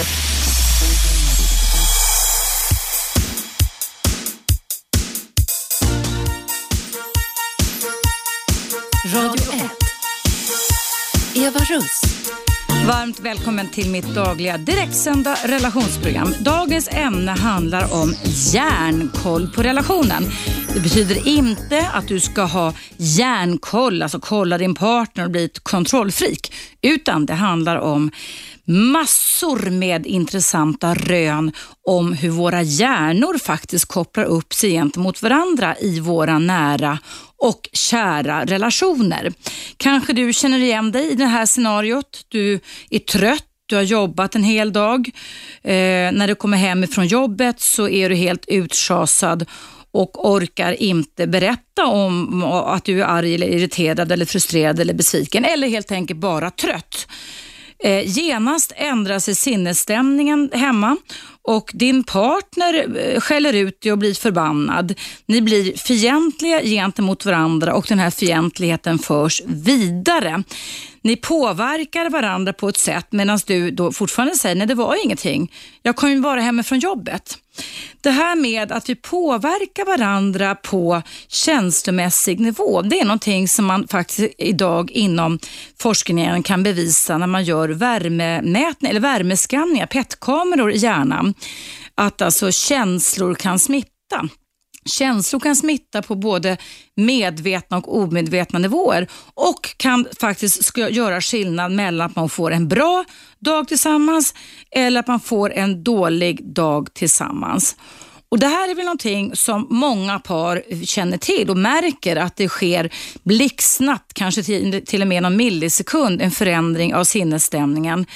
Radio 1. Eva Russ. Varmt välkommen till mitt dagliga direktsända relationsprogram. Dagens ämne handlar om järnkoll på relationen. Det betyder inte att du ska ha järnkoll, alltså kolla din partner och bli ett kontrollfreak, utan det handlar om massor med intressanta rön om hur våra hjärnor faktiskt kopplar upp sig gentemot varandra i våra nära och kära relationer. Kanske du känner igen dig i det här scenariot. Du är trött du har jobbat en hel dag. Eh, när du kommer hem ifrån jobbet så är du helt utschasad och orkar inte berätta om att du är arg, eller irriterad, eller frustrerad eller besviken eller helt enkelt bara trött. Eh, genast ändrar sig sinnesstämningen hemma och din partner eh, skäller ut dig och blir förbannad. Ni blir fientliga gentemot varandra och den här fientligheten förs vidare. Ni påverkar varandra på ett sätt medan du då fortfarande säger nej det var ingenting. Jag kom ju bara hemifrån jobbet. Det här med att vi påverkar varandra på känslomässig nivå, det är någonting som man faktiskt idag inom forskningen kan bevisa när man gör värmemätningar, eller värmeskanningar, PET-kameror i hjärnan. Att alltså känslor kan smitta. Känslor kan smitta på både medvetna och omedvetna nivåer och kan faktiskt göra skillnad mellan att man får en bra dag tillsammans eller att man får en dålig dag tillsammans. Och Det här är väl någonting som många par känner till och märker att det sker blixtsnabbt, kanske till, till och med någon millisekund, en förändring av sinnesstämningen.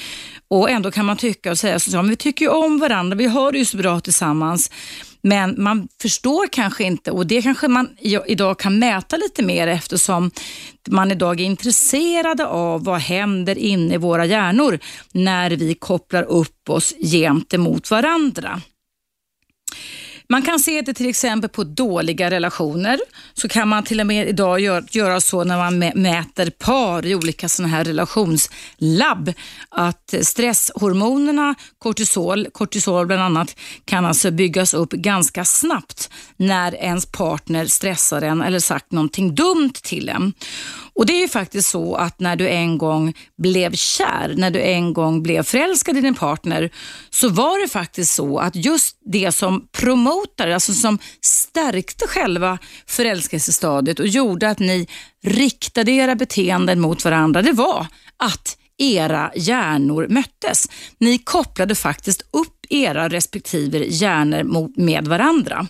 Och ändå kan man tycka och säga så, men vi tycker ju om varandra, vi har det ju så bra tillsammans. Men man förstår kanske inte och det kanske man idag kan mäta lite mer eftersom man idag är intresserade av vad händer inne i våra hjärnor när vi kopplar upp oss gentemot varandra. Man kan se det till exempel på dåliga relationer. Så kan man till och med idag göra så när man mäter par i olika sådana här relationslabb. Att stresshormonerna, kortisol, kortisol bland annat, kan alltså byggas upp ganska snabbt när ens partner stressar en eller sagt någonting dumt till en. Och Det är ju faktiskt så att när du en gång blev kär, när du en gång blev förälskad i din partner, så var det faktiskt så att just det som promotade, alltså som stärkte själva förälskelsestadiet och gjorde att ni riktade era beteenden mot varandra, det var att era hjärnor möttes. Ni kopplade faktiskt upp era respektive hjärnor med varandra.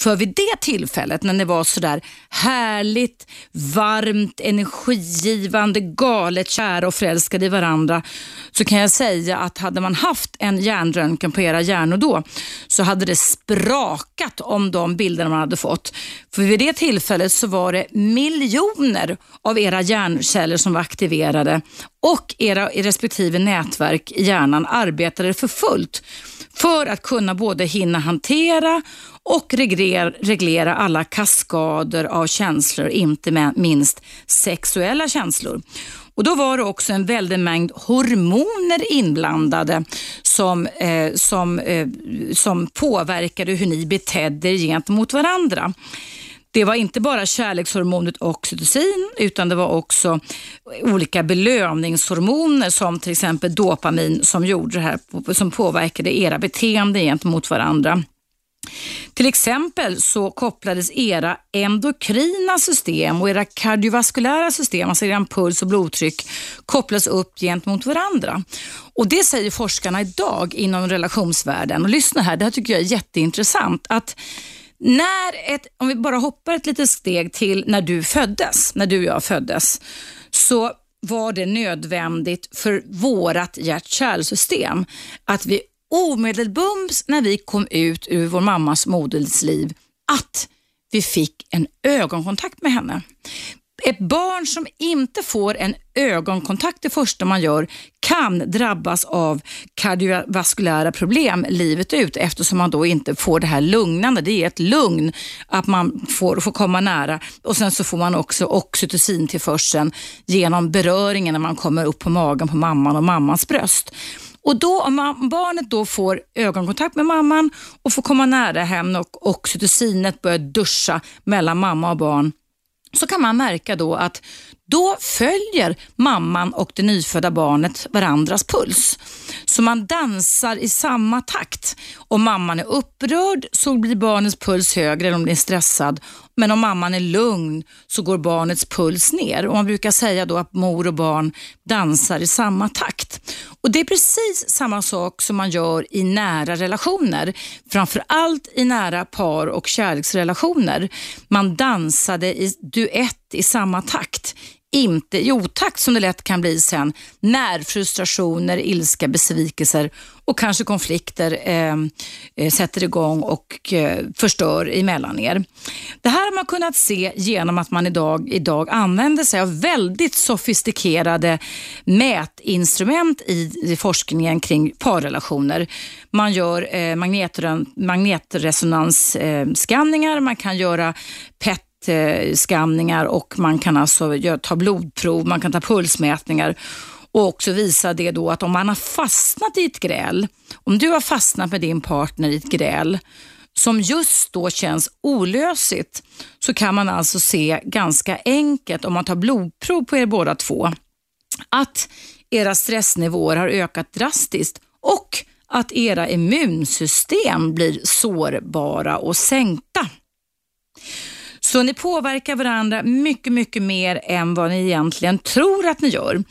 För vid det tillfället när ni var sådär härligt, varmt, energigivande, galet kära och förälskade i varandra så kan jag säga att hade man haft en hjärnröntgen på era hjärnor då så hade det sprakat om de bilder man hade fått. För vid det tillfället så var det miljoner av era hjärnceller som var aktiverade och era respektive nätverk i hjärnan arbetade för fullt för att kunna både hinna hantera och reglera alla kaskader av känslor, inte minst sexuella känslor. Och Då var det också en väldig mängd hormoner inblandade som, eh, som, eh, som påverkade hur ni betedde er gentemot varandra. Det var inte bara kärlekshormonet oxytocin utan det var också olika belöningshormoner som till exempel dopamin som, gjorde det här, som påverkade era beteende gentemot varandra. Till exempel så kopplades era endokrina system och era kardiovaskulära system, alltså er puls och blodtryck, kopplas upp gentemot varandra. Och Det säger forskarna idag inom relationsvärlden. Och Lyssna här, det här tycker jag är jätteintressant. Att när ett, om vi bara hoppar ett litet steg till när du föddes, när du och jag föddes, så var det nödvändigt för vårt hjärt-kärlsystem att vi omedelbums när vi kom ut ur vår mammas modersliv att vi fick en ögonkontakt med henne. Ett barn som inte får en ögonkontakt det första man gör kan drabbas av kardiovaskulära problem livet ut eftersom man då inte får det här lugnande. Det är ett lugn att man får, får komma nära och sen så får man också oxytocintillförseln genom beröringen när man kommer upp på magen på mamman och mammans bröst. Och då om barnet då får ögonkontakt med mamman och får komma nära henne och oxytocinet börjar duscha mellan mamma och barn så kan man märka då att då följer mamman och det nyfödda barnet varandras puls. Så man dansar i samma takt. Om mamman är upprörd så blir barnets puls högre eller om den är stressad. Men om mamman är lugn så går barnets puls ner. Och man brukar säga då att mor och barn dansar i samma takt. Och Det är precis samma sak som man gör i nära relationer. Framför allt i nära par och kärleksrelationer. Man dansade i duett i samma takt inte i otakt som det lätt kan bli sen när frustrationer, ilska, besvikelser och kanske konflikter ehm, eh, sätter igång och eh, förstör emellan er. Det här har man kunnat se genom att man idag, idag använder sig av väldigt sofistikerade mätinstrument i, i forskningen kring parrelationer. Man gör eh, magnetresonansskanningar, man kan göra PET skanningar och man kan alltså ta blodprov, man kan ta pulsmätningar och också visa det då att om man har fastnat i ett gräl, om du har fastnat med din partner i ett gräl som just då känns olösligt så kan man alltså se ganska enkelt om man tar blodprov på er båda två att era stressnivåer har ökat drastiskt och att era immunsystem blir sårbara och sänkta. Så ni påverkar varandra mycket, mycket mer än vad ni egentligen tror att ni gör.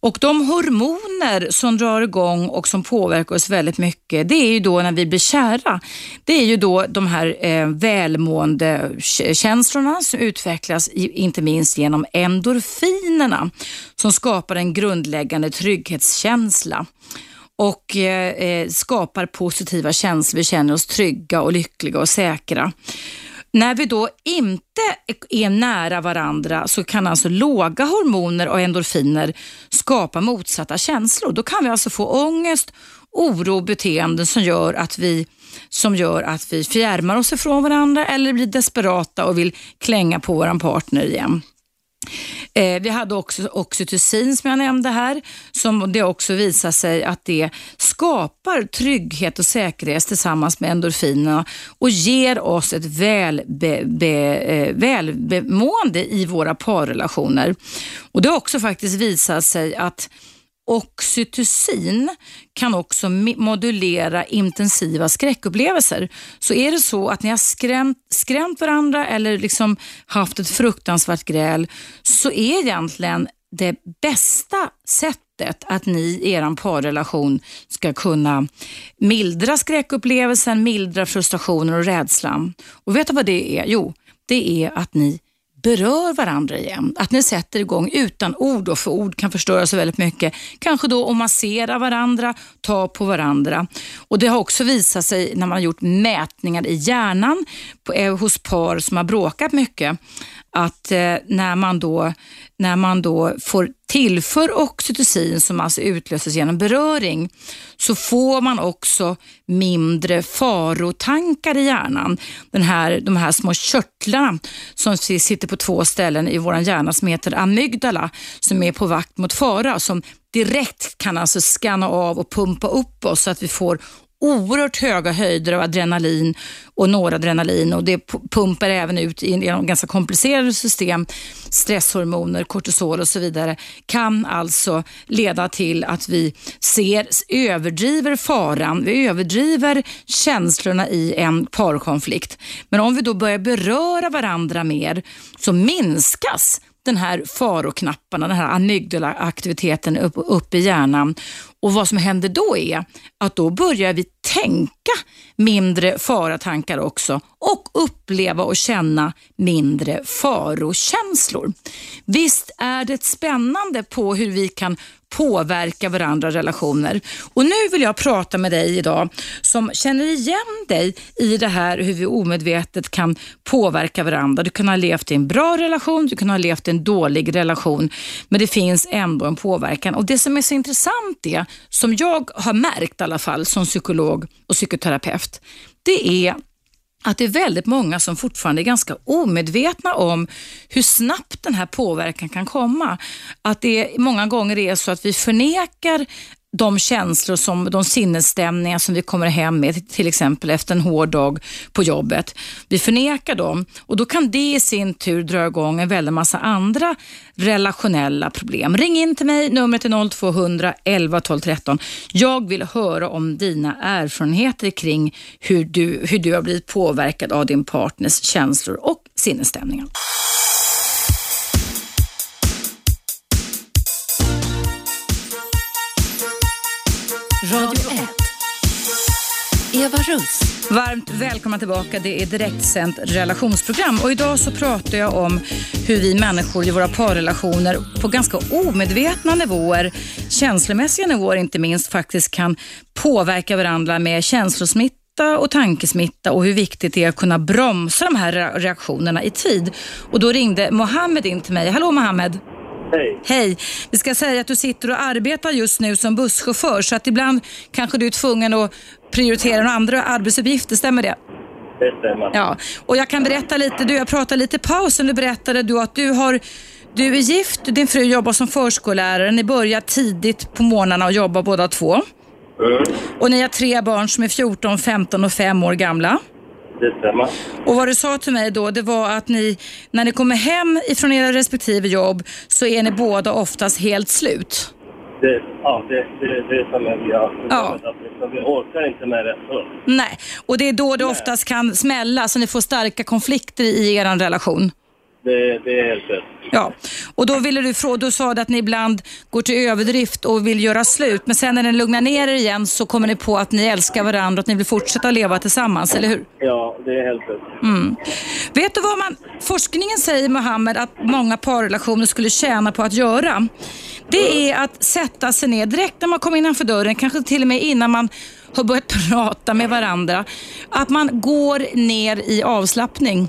Och de hormoner som drar igång och som påverkar oss väldigt mycket, det är ju då när vi blir kära. Det är ju då de här eh, välmående känslorna som utvecklas inte minst genom endorfinerna som skapar en grundläggande trygghetskänsla och eh, eh skapar positiva känslor. Vi känner oss trygga och lyckliga och säkra. När vi då inte är nära varandra så kan alltså låga hormoner och endorfiner skapa motsatta känslor. Då kan vi alltså få ångest, oro och beteenden som gör att vi som gör att vi fjärmar oss ifrån varandra eller blir desperata och vill klänga på vår partner igen. Eh, vi hade också oxytocin som jag nämnde här, som det också visar sig att det skapar trygghet och säkerhet tillsammans med endorfinerna och ger oss ett välbe, be, eh, i våra parrelationer. Och Det har också faktiskt visat sig att Oxytocin kan också modulera intensiva skräckupplevelser. Så är det så att ni har skrämt, skrämt varandra eller liksom haft ett fruktansvärt gräl så är egentligen det bästa sättet att ni i er parrelation ska kunna mildra skräckupplevelsen, mildra frustrationen och rädslan. Och vet du vad det är? Jo, det är att ni berör varandra igen. Att ni sätter igång utan ord och för ord kan förstöra så väldigt mycket. Kanske då att massera varandra, ta på varandra. Och Det har också visat sig när man har gjort mätningar i hjärnan på, eh, hos par som har bråkat mycket att eh, när, man då, när man då får tillför oxytocin som alltså utlöses genom beröring så får man också mindre farotankar i hjärnan. Den här, de här små körtlarna som sitter på två ställen i vår hjärna som heter amygdala som är på vakt mot fara som direkt kan alltså skanna av och pumpa upp oss så att vi får oerhört höga höjder av adrenalin och noradrenalin och det pumpar även ut genom ganska komplicerade system, stresshormoner, kortisol och så vidare, kan alltså leda till att vi ser, överdriver faran, vi överdriver känslorna i en parkonflikt. Men om vi då börjar beröra varandra mer så minskas den här faroknapparna, den här amygdala-aktiviteten upp i hjärnan. Och vad som händer då är att då börjar vi tänka mindre faratankar också och uppleva och känna mindre farokänslor. Visst är det spännande på hur vi kan påverka varandra relationer. Och nu vill jag prata med dig idag som känner igen dig i det här hur vi omedvetet kan påverka varandra. Du kan ha levt i en bra relation, du kan ha levt i en dålig relation, men det finns ändå en påverkan. Och Det som är så intressant är, som jag har märkt i alla fall som psykolog och psykoterapeut, det är att det är väldigt många som fortfarande är ganska omedvetna om hur snabbt den här påverkan kan komma. Att det många gånger är så att vi förnekar de känslor, som, de sinnesstämningar som vi kommer hem med, till exempel efter en hård dag på jobbet. Vi förnekar dem och då kan det i sin tur dra igång en väldig massa andra relationella problem. Ring in till mig, numret är 0200 11 12 13. Jag vill höra om dina erfarenheter kring hur du, hur du har blivit påverkad av din partners känslor och sinnesstämningar. Radio 1. Eva Russ. Varmt välkomna tillbaka. Det är direktsänt relationsprogram och idag så pratar jag om hur vi människor i våra parrelationer på ganska omedvetna nivåer, känslomässiga nivåer inte minst, faktiskt kan påverka varandra med känslosmitta och tankesmitta och hur viktigt det är att kunna bromsa de här reaktionerna i tid. Och då ringde Mohammed in till mig. Hallå Mohammed! Hej. Hej. Vi ska säga att du sitter och arbetar just nu som busschaufför så att ibland kanske du är tvungen att prioritera några andra arbetsuppgifter, stämmer det? Det stämmer. Ja, och jag kan berätta lite, du, jag pratade lite i pausen, du berättade du att du har du är gift, din fru jobbar som förskollärare, ni börjar tidigt på morgnarna och jobbar båda två. Mm, Och ni har tre barn som är 14, 15 och 5 år gamla. Det stämmer. Och vad du sa till mig då, det var att ni, när ni kommer hem ifrån era respektive jobb så är ni båda oftast helt slut. Det, ja, det, det, det som vi har Ja. Vi orkar inte med det. Så. Nej, och det är då det oftast kan smälla så ni får starka konflikter i er relation. Det, det är helt rätt. Ja, och då ville du fråga, då sa du att ni ibland går till överdrift och vill göra slut, men sen när ni lugnar ner er igen så kommer ni på att ni älskar varandra och att ni vill fortsätta leva tillsammans, eller hur? Ja, det är helt rätt. Mm. Vet du vad man, forskningen säger Mohammed att många parrelationer skulle tjäna på att göra? Det är att sätta sig ner direkt när man kommer innanför dörren, kanske till och med innan man har börjat prata med varandra. Att man går ner i avslappning.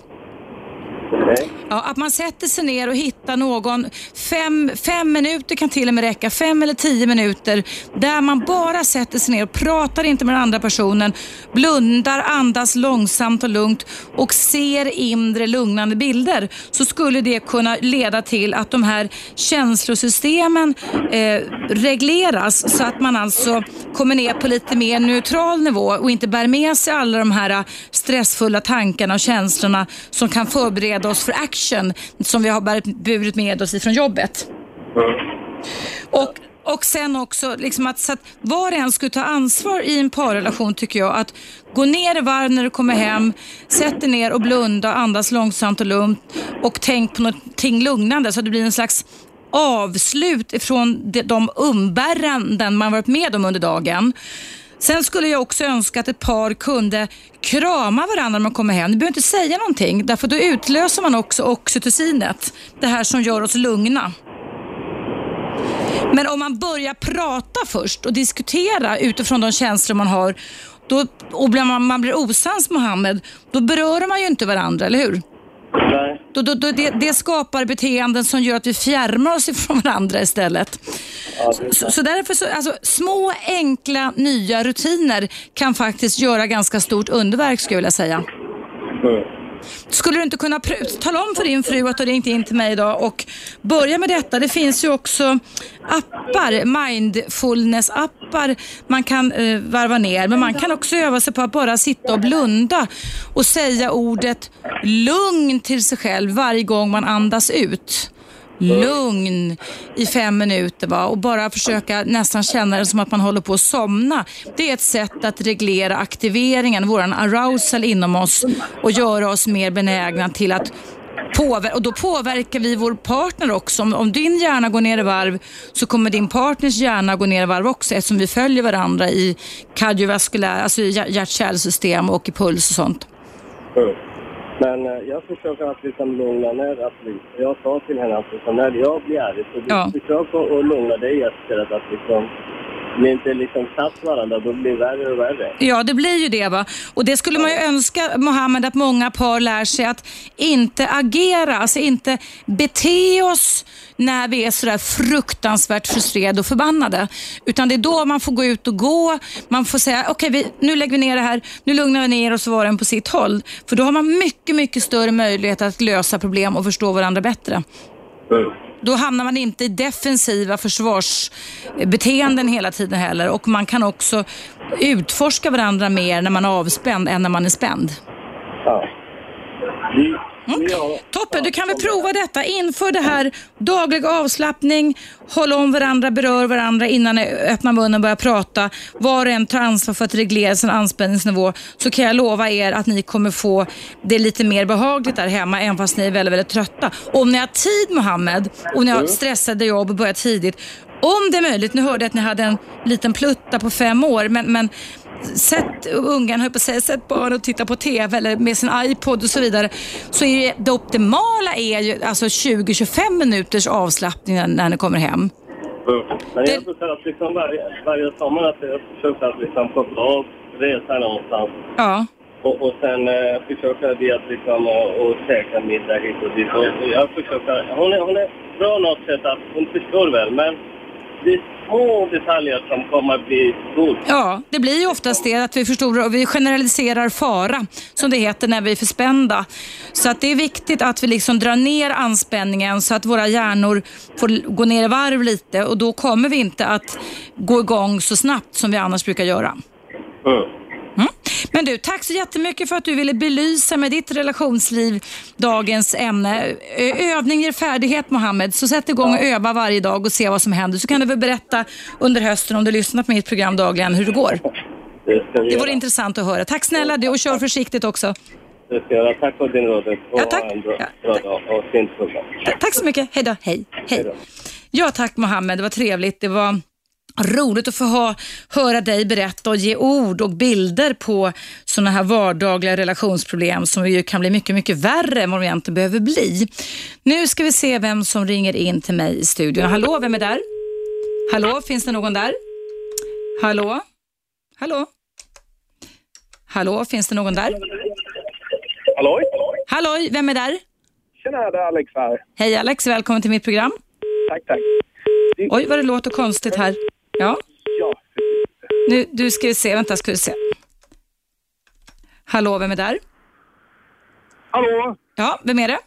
Ja, att man sätter sig ner och hittar någon, fem, fem minuter kan till och med räcka, fem eller tio minuter, där man bara sätter sig ner och pratar inte med den andra personen, blundar, andas långsamt och lugnt och ser inre lugnande bilder, så skulle det kunna leda till att de här känslosystemen eh, regleras så att man alltså kommer ner på lite mer neutral nivå och inte bär med sig alla de här stressfulla tankarna och känslorna som kan förbereda oss för action som vi har burit med oss ifrån jobbet. Mm. Och, och sen också liksom att, så att var och en skulle ta ansvar i en parrelation tycker jag. Att gå ner i varv när du kommer hem, sätt dig ner och blunda, andas långsamt och lugnt och tänk på någonting lugnande så att det blir en slags avslut ifrån de umbäranden man varit med om under dagen. Sen skulle jag också önska att ett par kunde krama varandra när man kommer hem. Ni behöver inte säga någonting, därför då utlöser man också oxytocinet. Det här som gör oss lugna. Men om man börjar prata först och diskutera utifrån de känslor man har då, och man, man blir osams Mohammed, då berör man ju inte varandra, eller hur? Nej. Då, då, då, det, det skapar beteenden som gör att vi fjärmar oss ifrån varandra istället. Ja, Så, så därför så, alltså, små enkla nya rutiner kan faktiskt göra ganska stort underverk skulle jag vilja säga. Mm. Skulle du inte kunna tala om för din fru att du ringt in till mig idag och börja med detta? Det finns ju också appar, mindfulness-appar man kan eh, varva ner. Men man kan också öva sig på att bara sitta och blunda och säga ordet lugn till sig själv varje gång man andas ut. Lugn i fem minuter va? och bara försöka nästan känna det som att man håller på att somna. Det är ett sätt att reglera aktiveringen, våran arousal inom oss och göra oss mer benägna till att påver- och då påverkar vi vår partner också. Om, om din hjärna går ner i varv så kommer din partners hjärna gå ner i varv också eftersom vi följer varandra i kardiovaskulär, alltså hjärt-kärlsystem och i puls och sånt. Mm. Men eh, jag försöker att liksom lugna ner att vi, Jag sa till henne att liksom, när jag blir arg så Ja. försök att lugna dig istället. Att liksom, vi inte liksom satt varandra, då blir det värre och värre. Ja, det blir ju det. va. Och Det skulle man ju önska, Mohammed, att många par lär sig att inte agera, alltså inte bete oss när vi är sådär fruktansvärt frustrerade och förbannade. Utan det är då man får gå ut och gå. Man får säga, okej, vi nu lägger vi ner det här, nu lugnar vi ner oss och var och en på sitt håll. För då har man mycket, mycket större möjlighet att lösa problem och förstå varandra bättre. Mm då hamnar man inte i defensiva försvarsbeteenden hela tiden heller och man kan också utforska varandra mer när man är avspänd än när man är spänd. Ja. Mm. ja, Toppen, du kan väl prova detta. Inför det här daglig avslappning, håll om varandra, berör varandra innan ni öppnar munnen och börjar prata. Var och en tar ansvar för att reglera sin anspänningsnivå. Så kan jag lova er att ni kommer få det lite mer behagligt där hemma, även fast ni är väldigt, väldigt trötta. Om ni har tid Mohammed, och ni har stressade jobb och börjar tidigt. Om det är möjligt, nu hörde jag att ni hade en liten plutta på fem år, men, men sätt ungarna, höll på att säga, sätt barn och titta på TV eller med sin iPod och så vidare. Så är det, det optimala är ju alltså 20-25 minuters avslappning när, när ni kommer hem. Mm. Men jag brukar att liksom varje, varje sommar att jag försöker att liksom koppla av, resa någonstans. Ja. Och, och sen eh, försöker vi att liksom och, och käka middag hit och dit. Och, och jag försöker, hon är, hon är bra något sätt att hon förstår väl, men det är små detaljer som kommer att bli stort. Ja, det blir ju oftast det att vi förstorar och vi generaliserar fara, som det heter när vi är för spända. Så att det är viktigt att vi liksom drar ner anspänningen så att våra hjärnor får gå ner i varv lite och då kommer vi inte att gå igång så snabbt som vi annars brukar göra. Mm. Mm. Men du, tack så jättemycket för att du ville belysa med ditt relationsliv dagens ämne. Övning ger färdighet Mohammed, så sätt igång och öva varje dag och se vad som händer. Så kan du väl berätta under hösten om du lyssnar på mitt program dagligen hur det går. Det ska vi Det göra. vore intressant att höra. Tack snälla du och kör försiktigt också. Det ska jag göra. Tack för din råd. Ja, tack. en bra, Ja, bra tack. dag och fint program. Ta- Tack så mycket. Hej då. Hej. Hej Hej. då. Ja tack Mohammed, det var trevligt. Det var roligt att få ha, höra dig berätta och ge ord och bilder på sådana här vardagliga relationsproblem som ju kan bli mycket, mycket värre än vad de egentligen behöver bli. Nu ska vi se vem som ringer in till mig i studion. Hallå, vem är där? Hallå, finns det någon där? Hallå? Hallå? Hallå, finns det någon där? Halloj? Halloj, vem är där? Tjena, det är Alex här. Hej Alex, välkommen till mitt program. Tack, tack. Oj, vad det låter konstigt här. Ja. Ja, Nu, du ska vi se, vänta ska vi se. Hallå, vem är där? Hallå? Ja, vem är det?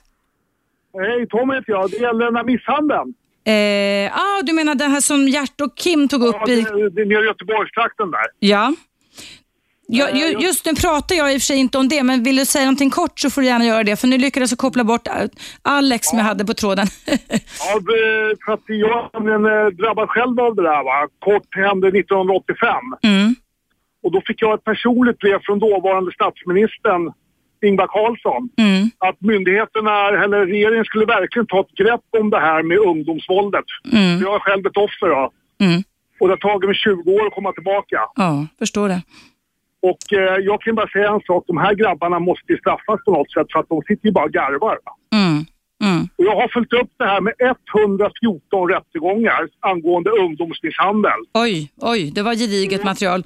Hej, Tom heter jag. Det gäller den här misshandeln. Eh, ah, du menar det här som Gert och Kim tog Ja, upp i... det är nere i Göteborgstrakten där. Ja. Ja, ju, just nu pratar jag i och för sig inte om det, men vill du säga någonting kort så får du gärna göra det. För nu lyckades jag koppla bort Alex som jag hade på tråden. Ja, för att jag eh, drabbad själv av det där. Va? Kort hände 1985. mm. Och då fick jag ett personligt brev från dåvarande statsministern Ingvar Carlsson. Mm. Att myndigheterna, eller regeringen skulle verkligen ta ett grepp om det här med ungdomsvåldet. Mm. Jag är själv ett offer då. Mm. Och det har tagit mig 20 år att komma tillbaka. Ja, förstår det. Och eh, jag kan bara säga en sak, de här grabbarna måste ju straffas på något sätt för att de sitter ju bara och garvar. Va? Mm. Mm. Och jag har följt upp det här med 114 rättegångar angående ungdomsmisshandel. Oj, oj, det var gediget material.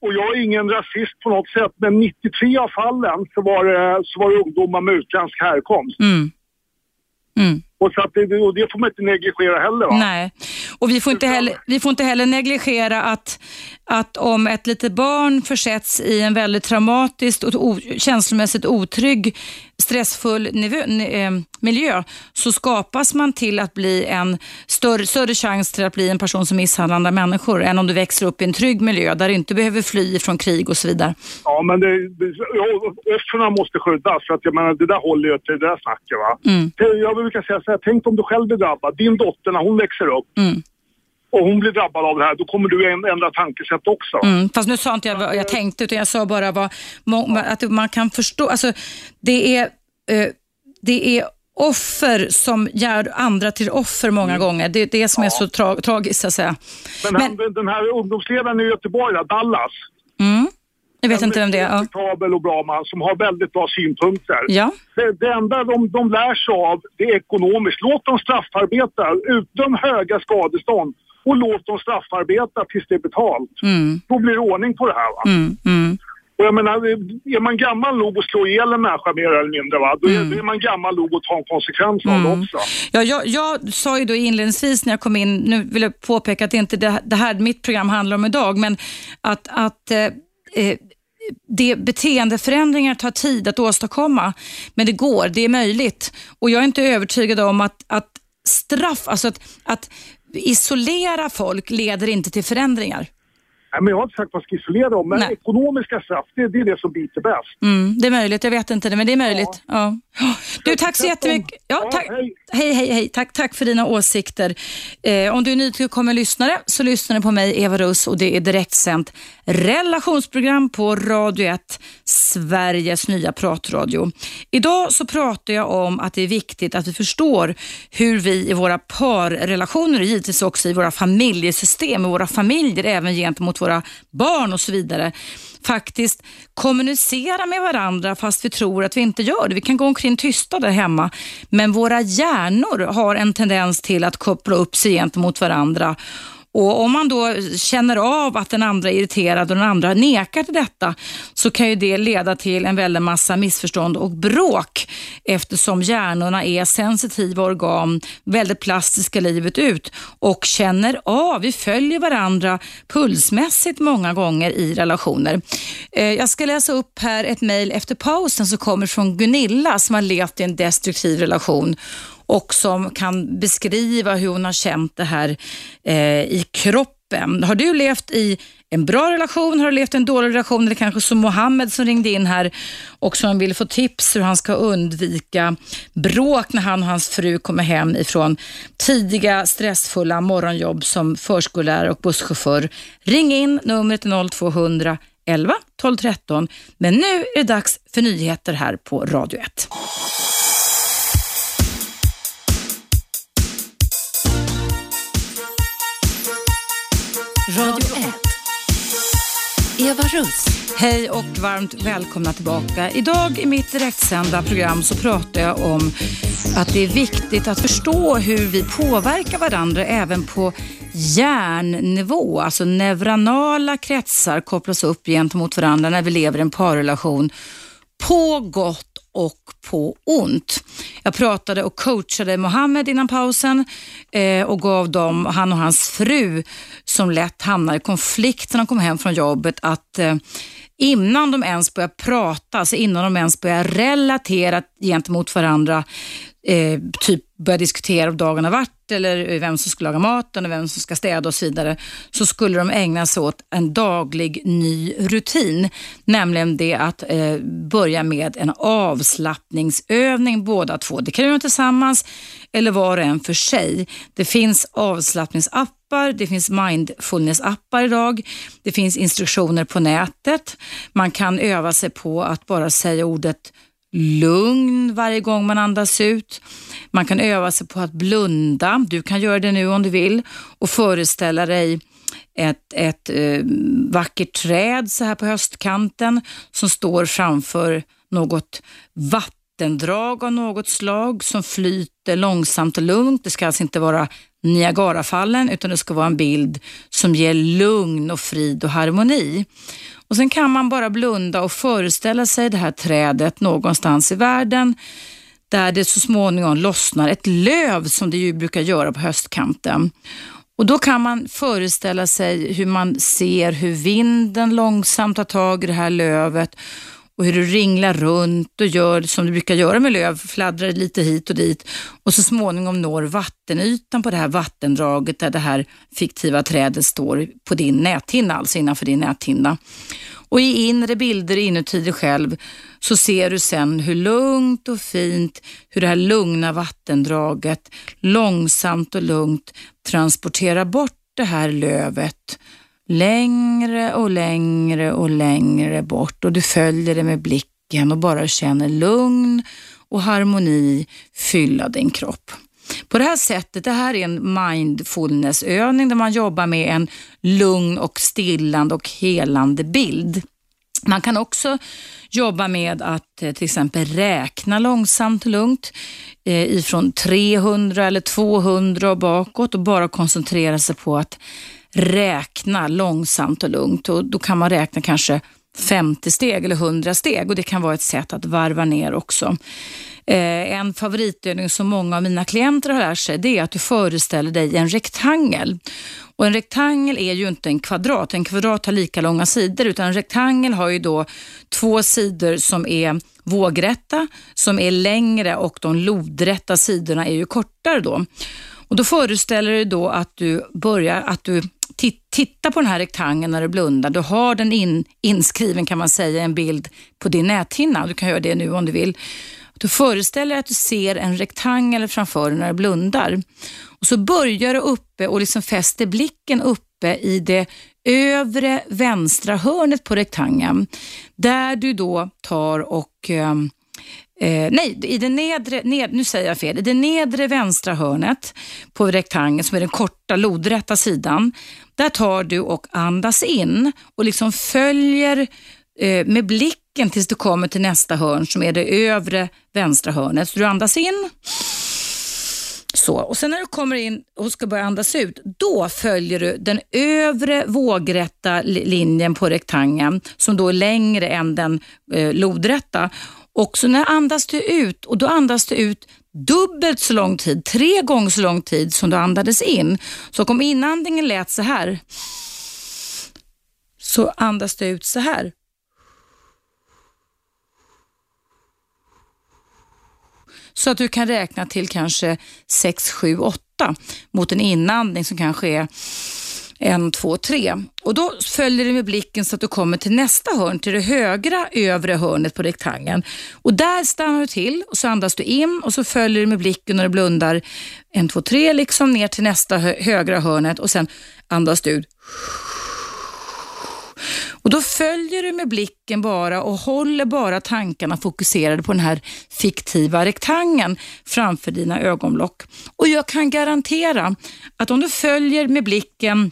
Och jag är ingen rasist på något sätt, men 93 av fallen så var det, så var det ungdomar med utländsk härkomst. Mm. Och, så att det, och det får man inte negligera heller. Va? Nej, och vi får inte heller, vi får inte heller negligera att, att om ett litet barn försätts i en väldigt traumatiskt och o, känslomässigt otrygg, stressfull nivå, eh, miljö, så skapas man till att bli en större, större chans till att bli en person som misshandlar andra människor än om du växer upp i en trygg miljö där du inte behöver fly från krig och så vidare. Ja, men det, offren måste skyddas. För att jag menar, det där håller ju till det där snacket. Va? Mm. Jag brukar säga så här, tänk om du själv blir drabbad. Din dotter när hon växer upp Mm. och hon blir drabbad av det här, då kommer du änd- ändra tankesätt också. Mm, fast nu sa inte jag vad jag tänkte, utan jag sa bara vad, att man kan förstå. Alltså, det, är, eh, det är offer som gör andra till offer många gånger. Det är det som är så tra- tragiskt, så att säga. Men, han, den- här ungdomsledaren i Göteborg, Dallas. Mm, jag vet inte vem det är. Ja. Respektabel och bra man som har väldigt bra synpunkter. Ja. Det, det enda de, de lär sig av det är ekonomiskt. Låt dem straffarbeta, utdöm höga skadestånd och låt dem straffarbeta tills det är betalt. Mm, Då blir det ordning på det här. Va? mm, mm. Och jag menar, är man gammal nog att slå ihjäl en människa mer eller mindre, va? Då, är, då är man gammal nog att ta en konsekvens av det också. Ja, jag, jag sa ju då inledningsvis när jag kom in, nu vill jag påpeka att det inte det, det här mitt program handlar om idag, men att, att eh, eh, det, beteendeförändringar tar tid att åstadkomma, men det går, det är möjligt. Och jag är inte övertygad om att, att straff, alltså att, att isolera folk leder inte till förändringar. Nej, men jag har inte sagt att man ska isolera dem, men Nej. ekonomiska straff, det, det är det som biter bäst. Mm, det är möjligt, jag vet inte det, men det är möjligt. Ja. Du, tack så jättemycket. Ja, Ja, tack. hej. Hej, hej, hej. Tack, tack för dina åsikter. Eh, om du är nytillkommen lyssnare så lyssnar du på mig, Eva Russ, och det är direktsänt relationsprogram på Radio 1, Sveriges nya pratradio. Idag så pratar jag om att det är viktigt att vi förstår hur vi i våra parrelationer och givetvis också i våra familjesystem, i våra familjer, även gentemot våra barn och så vidare, faktiskt kommunicera med varandra fast vi tror att vi inte gör det. Vi kan gå omkring tysta där hemma, men våra hjärnor har en tendens till att koppla upp sig gentemot varandra. Och Om man då känner av att den andra är irriterad och den andra nekar till detta så kan ju det leda till en väldig massa missförstånd och bråk eftersom hjärnorna är sensitiva organ, väldigt plastiska livet ut och känner av, vi följer varandra pulsmässigt många gånger i relationer. Eh, jag ska läsa upp här ett mejl efter pausen som kommer från Gunilla som har levt i en destruktiv relation och som kan beskriva hur hon har känt det här eh, i kroppen. Har du levt i en bra relation, har du levt i en dålig relation eller kanske som Mohammed som ringde in här och som vill få tips hur han ska undvika bråk när han och hans fru kommer hem ifrån tidiga stressfulla morgonjobb som förskollärare och busschaufför. Ring in, numret är 0200 11 12 13. Men nu är det dags för nyheter här på Radio 1. Radio 1. Eva Russ. Hej och varmt välkomna tillbaka. Idag i mitt direktsända program så pratar jag om att det är viktigt att förstå hur vi påverkar varandra även på hjärnnivå. Alltså neuronala kretsar kopplas upp gentemot varandra när vi lever i en parrelation på gott och på ont. Jag pratade och coachade Mohammed innan pausen eh, och gav dem, han och hans fru som lätt hamnar i konflikt när de kommer hem från jobbet, att eh, innan de ens börjar prata, alltså innan de ens börjar relatera gentemot varandra, eh, typ börja diskutera om dagen har varit eller vem som ska laga maten och vem som ska städa och så vidare, så skulle de ägna sig åt en daglig ny rutin. Nämligen det att eh, börja med en avslappningsövning båda två. Det kan du göra tillsammans eller var och en för sig. Det finns avslappningsappar, det finns mindfulness-appar idag, det finns instruktioner på nätet. Man kan öva sig på att bara säga ordet lugn varje gång man andas ut. Man kan öva sig på att blunda. Du kan göra det nu om du vill och föreställa dig ett, ett eh, vackert träd så här på höstkanten som står framför något vattendrag av något slag som flyter långsamt och lugnt. Det ska alltså inte vara Niagarafallen utan det ska vara en bild som ger lugn och frid och harmoni. Och Sen kan man bara blunda och föreställa sig det här trädet någonstans i världen där det så småningom lossnar ett löv som det ju brukar göra på höstkanten. Och Då kan man föreställa sig hur man ser hur vinden långsamt tar tag i det här lövet och hur du ringlar runt och gör som du brukar göra med löv, fladdrar lite hit och dit och så småningom når vattenytan på det här vattendraget där det här fiktiva trädet står på din näthinna, alltså innanför din näthinna. Och i inre bilder inuti dig själv så ser du sen hur lugnt och fint, hur det här lugna vattendraget långsamt och lugnt transporterar bort det här lövet längre och längre och längre bort och du följer det med blicken och bara känner lugn och harmoni fylla din kropp. På det här sättet, det här är en mindfulnessövning där man jobbar med en lugn och stillande och helande bild. Man kan också jobba med att eh, till exempel räkna långsamt och lugnt eh, ifrån 300 eller 200 och bakåt och bara koncentrera sig på att räkna långsamt och lugnt. Och då kan man räkna kanske 50 steg eller 100 steg och det kan vara ett sätt att varva ner också. Eh, en favoritövning som många av mina klienter har lärt sig det är att du föreställer dig en rektangel. Och En rektangel är ju inte en kvadrat, en kvadrat har lika långa sidor utan en rektangel har ju då två sidor som är vågrätta som är längre och de lodrätta sidorna är ju kortare då. Och då föreställer du då att du börjar, att du Titta på den här rektangeln när du blundar. Du har den in, inskriven kan man säga, en bild på din näthinna. Du kan göra det nu om du vill. Du föreställer dig att du ser en rektangel framför dig när du blundar. Och Så börjar du uppe och liksom fäster blicken uppe i det övre vänstra hörnet på rektangeln. Där du då tar och eh, Eh, nej, i det nedre, ned, nu säger jag fel. I det nedre vänstra hörnet på rektangeln, som är den korta lodrätta sidan, där tar du och andas in och liksom följer eh, med blicken tills du kommer till nästa hörn som är det övre vänstra hörnet. Så du andas in. Så, och sen när du kommer in och ska börja andas ut, då följer du den övre vågrätta linjen på rektangeln som då är längre än den eh, lodrätta och så när andas du ut och då andas du ut dubbelt så lång tid, tre gånger så lång tid som du andades in. Så om inandningen lät så här så andas du ut så här. Så att du kan räkna till kanske 6, 7, 8 mot en inandning som kanske är en, två, tre. Och då följer du med blicken så att du kommer till nästa hörn, till det högra övre hörnet på rektangeln. Och där stannar du till och så andas du in och så följer du med blicken när du blundar en, två, tre liksom ner till nästa högra hörnet och sen andas du ut. Och Då följer du med blicken bara och håller bara tankarna fokuserade på den här fiktiva rektangeln framför dina ögonlock. Och jag kan garantera att om du följer med blicken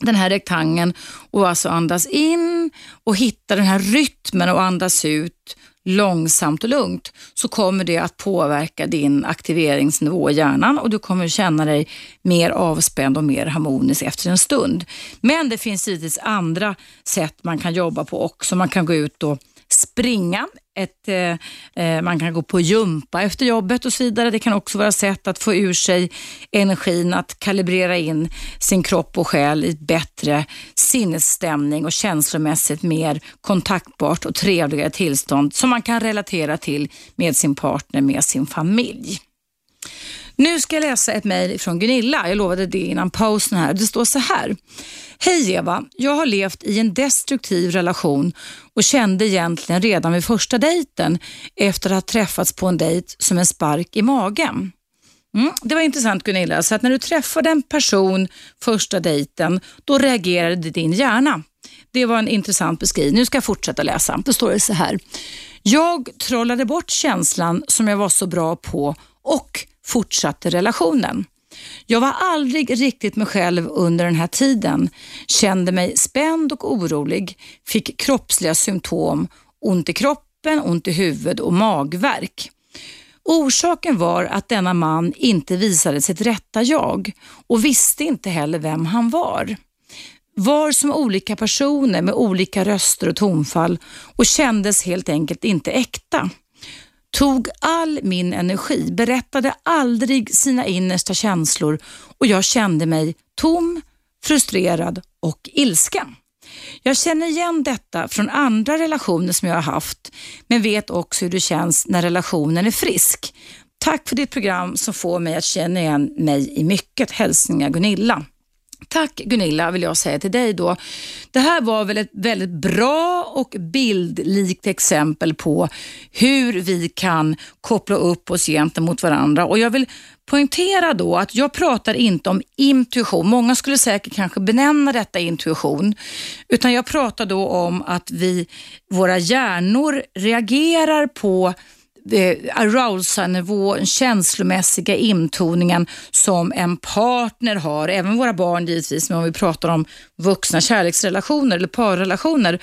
den här rektangeln och alltså andas in och hitta den här rytmen och andas ut långsamt och lugnt så kommer det att påverka din aktiveringsnivå i hjärnan och du kommer känna dig mer avspänd och mer harmonisk efter en stund. Men det finns givetvis andra sätt man kan jobba på också. Man kan gå ut och springa, ett, eh, eh, man kan gå på gympa efter jobbet och så vidare. Det kan också vara sätt att få ur sig energin, att kalibrera in sin kropp och själ i ett bättre sinnesstämning och känslomässigt mer kontaktbart och trevligare tillstånd som man kan relatera till med sin partner, med sin familj. Nu ska jag läsa ett mejl från Gunilla. Jag lovade det innan pausen här. Det står så här. Hej Eva, jag har levt i en destruktiv relation och kände egentligen redan vid första dejten efter att ha träffats på en dejt som en spark i magen. Mm, det var intressant Gunilla, så att när du träffade en person första dejten, då reagerade din hjärna. Det var en intressant beskrivning. Nu ska jag fortsätta läsa. Då står det så här. Jag trollade bort känslan som jag var så bra på och fortsatte relationen. Jag var aldrig riktigt mig själv under den här tiden. Kände mig spänd och orolig, fick kroppsliga symptom, ont i kroppen, ont i huvudet och magverk. Orsaken var att denna man inte visade sitt rätta jag och visste inte heller vem han var. Var som olika personer med olika röster och tonfall och kändes helt enkelt inte äkta tog all min energi, berättade aldrig sina innersta känslor och jag kände mig tom, frustrerad och ilsken. Jag känner igen detta från andra relationer som jag har haft, men vet också hur det känns när relationen är frisk. Tack för ditt program som får mig att känna igen mig i mycket. Hälsningar Gunilla. Tack Gunilla vill jag säga till dig då. Det här var väl ett väldigt bra och bildlikt exempel på hur vi kan koppla upp oss gentemot varandra och jag vill poängtera då att jag pratar inte om intuition. Många skulle säkert kanske benämna detta intuition, utan jag pratar då om att vi, våra hjärnor reagerar på arousal-nivå, den känslomässiga intoningen som en partner har, även våra barn givetvis, men om vi pratar om vuxna kärleksrelationer eller parrelationer,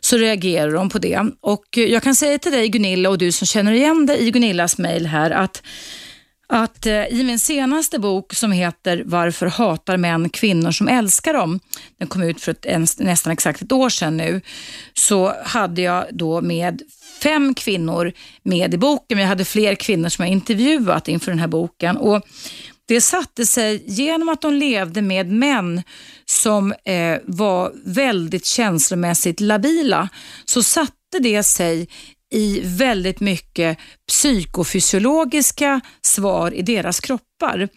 så reagerar de på det. Och jag kan säga till dig Gunilla och du som känner igen dig i Gunillas mejl här att att eh, i min senaste bok som heter Varför hatar män kvinnor som älskar dem, den kom ut för ett, en, nästan exakt ett år sedan nu, så hade jag då med fem kvinnor med i boken, men jag hade fler kvinnor som jag intervjuat inför den här boken. Och det satte sig genom att de levde med män som eh, var väldigt känslomässigt labila, så satte det sig i väldigt mycket psykofysiologiska svar i deras kroppar.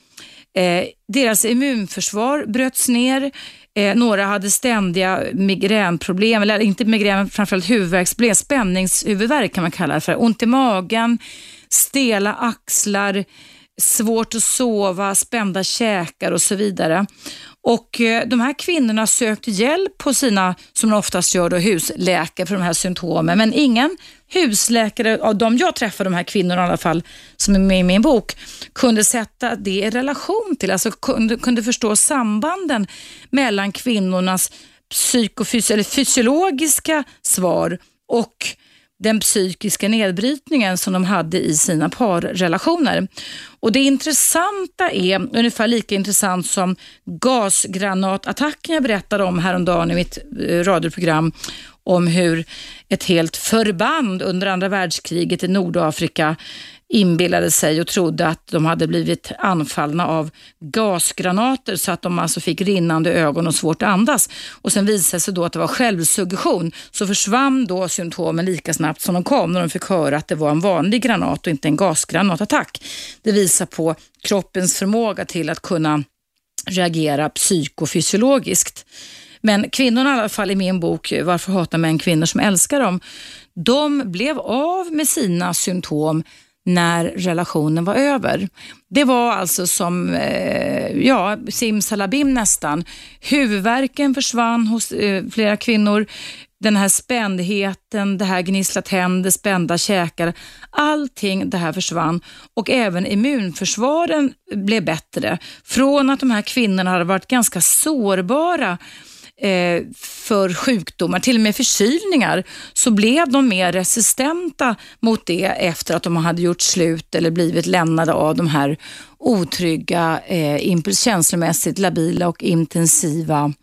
Eh, deras immunförsvar bröts ner. Eh, några hade ständiga migränproblem, eller inte migrän, framförallt huvudvärksproblem, spänningshuvudvärk kan man kalla det för. Ont i magen, stela axlar, svårt att sova, spända käkar och så vidare. Och eh, De här kvinnorna sökte hjälp på sina, som de oftast gör, då, husläkare för de här symptomen. Men ingen husläkare, av de jag träffade, de här kvinnorna i alla fall, som är med i min bok, kunde sätta det i relation till, alltså kunde, kunde förstå sambanden mellan kvinnornas psykofysiologiska svar och den psykiska nedbrytningen som de hade i sina parrelationer. Och Det intressanta är ungefär lika intressant som gasgranatattacken jag berättade om häromdagen i mitt eh, radioprogram om hur ett helt förband under andra världskriget i Nordafrika inbillade sig och trodde att de hade blivit anfallna av gasgranater så att de alltså fick rinnande ögon och svårt att andas. Och Sen visade det sig då att det var självsuggestion. Så försvann då symptomen lika snabbt som de kom när de fick höra att det var en vanlig granat och inte en gasgranatattack. Det visar på kroppens förmåga till att kunna reagera psykofysiologiskt. Men kvinnorna i alla fall i min bok Varför hatar män kvinnor som älskar dem? De blev av med sina symptom när relationen var över. Det var alltså som eh, ja, simsalabim nästan. Huvudvärken försvann hos eh, flera kvinnor. Den här spändheten, det här gnissla tänder, spända käkar. Allting det här försvann och även immunförsvaren blev bättre. Från att de här kvinnorna hade varit ganska sårbara Eh, för sjukdomar, till och med förkylningar, så blev de mer resistenta mot det efter att de hade gjort slut eller blivit lämnade av de här otrygga, eh, känslomässigt labila och intensiva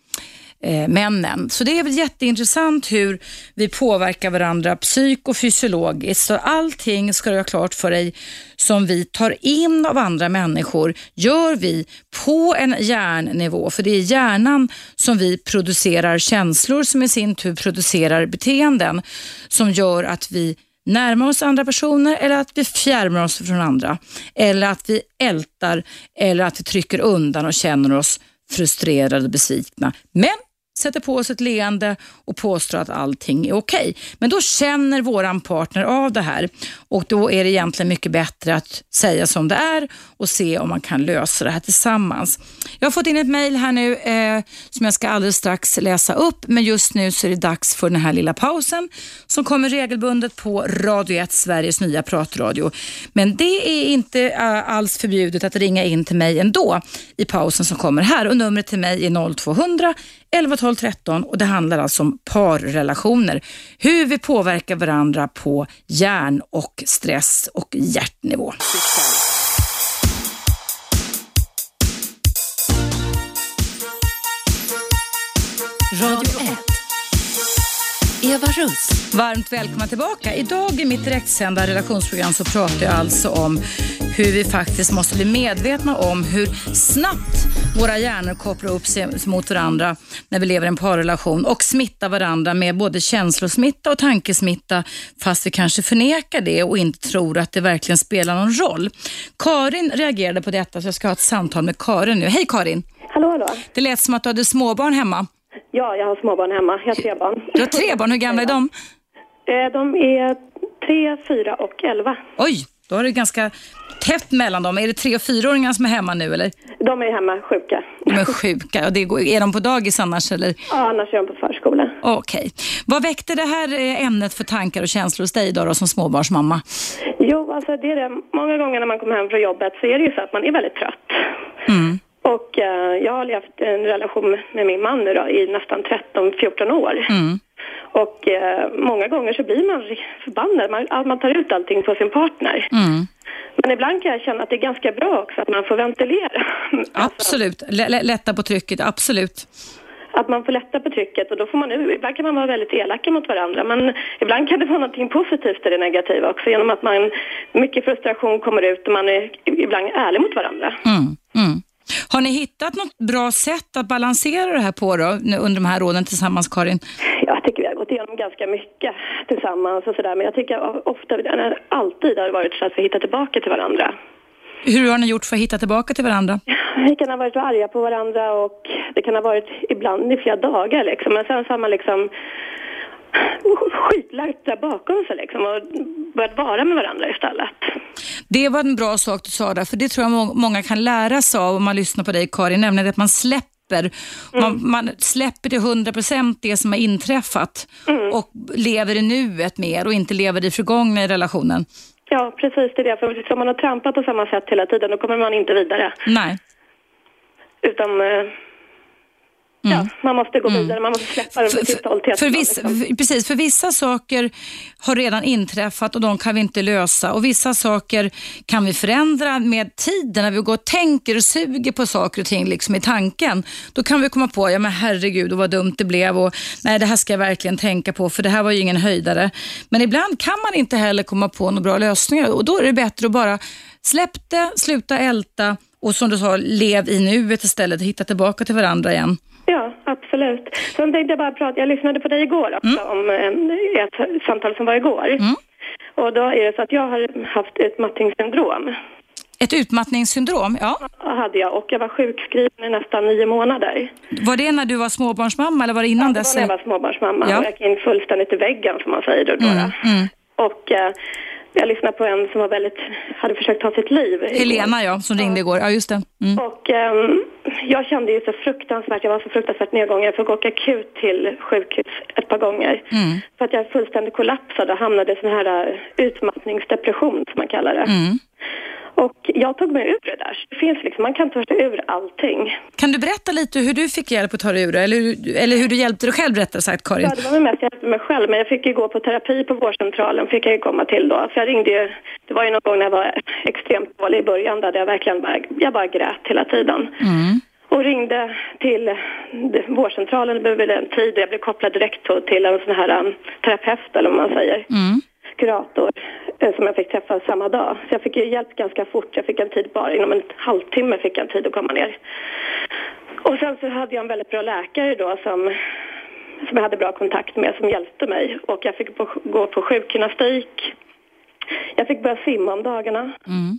eh, männen. Så det är väl jätteintressant hur vi påverkar varandra psykofysiologiskt. Så allting ska du ha klart för dig som vi tar in av andra människor gör vi på en hjärnnivå. För det är hjärnan som vi producerar känslor som i sin tur producerar beteenden som gör att vi närmar oss andra personer eller att vi fjärmar oss från andra. Eller att vi ältar eller att vi trycker undan och känner oss frustrerade och besvikna. Men sätter på oss ett leende och påstår att allting är okej. Okay. Men då känner våran partner av det här och då är det egentligen mycket bättre att säga som det är och se om man kan lösa det här tillsammans. Jag har fått in ett mejl här nu eh, som jag ska alldeles strax läsa upp, men just nu så är det dags för den här lilla pausen som kommer regelbundet på Radio 1, Sveriges nya pratradio. Men det är inte alls förbjudet att ringa in till mig ändå i pausen som kommer här och numret till mig är 0200 11 12 13 och det handlar alltså om parrelationer. Hur vi påverkar varandra på hjärn och stress och hjärtnivå. Radio 1. Eva Russ. Varmt välkomna tillbaka. Idag i mitt direktsända relationsprogram så pratar jag alltså om hur vi faktiskt måste bli medvetna om hur snabbt våra hjärnor kopplar upp sig mot varandra när vi lever i en parrelation och smittar varandra med både känslosmitta och tankesmitta fast vi kanske förnekar det och inte tror att det verkligen spelar någon roll. Karin reagerade på detta så jag ska ha ett samtal med Karin nu. Hej Karin! Hallå, hallå. Det lät som att du hade småbarn hemma. Ja, jag har småbarn hemma. Jag har tre barn. Du har tre barn, hur gamla är de? Eh, de är tre, fyra och elva. Oj, då är det ganska tätt mellan dem. Är det tre och fyraåringar som är hemma nu eller? De är hemma sjuka. De är sjuka. Och det går, är de på dagis annars eller? Ja, annars är de på förskola. Okej. Okay. Vad väckte det här eh, ämnet för tankar och känslor hos dig då, då som småbarnsmamma? Jo, alltså det är det. Många gånger när man kommer hem från jobbet så är det ju så att man är väldigt trött. Mm. Och uh, jag har levt en relation med min man nu då, i nästan 13-14 år. Mm. Och uh, många gånger så blir man förbannad. Man, man tar ut allting på sin partner. Mm. Men ibland kan jag känna att det är ganska bra också att man får ventilera. Absolut, lätta på trycket, absolut. Att man får lätta på trycket och då får man, ibland kan man vara väldigt elaka mot varandra men ibland kan det vara någonting positivt i det negativa också genom att man, mycket frustration kommer ut och man är ibland ärlig mot varandra. Mm, mm. Har ni hittat något bra sätt att balansera det här på då, under de här åren tillsammans, Karin? Jag tycker vi har gått igenom ganska mycket tillsammans och sådär. Men jag tycker ofta, alltid har det varit så att vi hittar tillbaka till varandra. Hur har ni gjort för att hitta tillbaka till varandra? Vi kan ha varit arga på varandra och det kan ha varit ibland i flera dagar liksom. Men sen så har man liksom skitlagt där bakom sig liksom och börjat vara med varandra istället. Det var en bra sak du sa där, för det tror jag många kan lära sig av om man lyssnar på dig Karin, nämligen att man släpper Mm. Man, man, släpper till 100% det som har inträffat mm. och lever i nuet mer och inte lever i förgångna i relationen. Ja, precis det är det. För om man har trampat på samma sätt hela tiden då kommer man inte vidare. Nej. Utan eh, Mm. Ja, man måste gå mm. vidare, man måste släppa det till stolthet. För, vissa, liksom. Precis, för vissa saker har redan inträffat och de kan vi inte lösa. Och vissa saker kan vi förändra med tiden. När vi går och tänker och suger på saker och ting liksom i tanken. Då kan vi komma på, ja men herregud och vad dumt det blev och nej det här ska jag verkligen tänka på för det här var ju ingen höjdare. Men ibland kan man inte heller komma på några bra lösningar och då är det bättre att bara släpp det, sluta älta och som du sa, lev i nuet istället, hitta tillbaka till varandra igen. Ja, absolut. Sen tänkte jag bara prata, jag lyssnade på dig igår också mm. om eh, ett samtal som var igår. Mm. Och då är det så att jag har haft utmattningssyndrom. Ett utmattningssyndrom, ja. ja. hade jag och jag var sjukskriven i nästan nio månader. Var det när du var småbarnsmamma eller var det innan dess? Ja, det var när jag var småbarnsmamma ja. och jag gick in fullständigt i väggen som man säger då. Mm. Mm. Och eh, jag lyssnade på en som var väldigt, hade försökt ta sitt liv. Helena ja, som ringde igår. Ja, just det. Mm. Och um, jag kände ju så fruktansvärt, jag var så fruktansvärt nedgången. Jag fick åka akut till sjukhus ett par gånger. Mm. För att jag fullständigt kollapsade och hamnade i sån här uh, utmattningsdepression som man kallar det. Mm. Och jag tog mig ur det där. Det finns liksom, man kan ta sig ur allting. Kan du berätta lite hur du fick hjälp att ta dig ur det? Eller, eller hur du hjälpte dig själv rättare sagt, Karin? Ja, det var mest jag hjälpte mig själv. Men jag fick ju gå på terapi på vårdcentralen, fick jag ju komma till då. För jag ringde ju, det var ju någon gång när jag var extremt dålig i början där jag verkligen bara, jag bara grät hela tiden. Mm. Och ringde till vårdcentralen, det blev en tid jag blev kopplad direkt till en sån här um, terapeut eller vad man säger. Mm kurator eh, som jag fick träffa samma dag. Så jag fick hjälp ganska fort. Jag fick en tid bara, inom en halvtimme fick jag en tid att komma ner. Och sen så hade jag en väldigt bra läkare då som, som jag hade bra kontakt med som hjälpte mig. Och jag fick på, gå på sjukgymnastik. Jag fick börja simma om dagarna. Mm.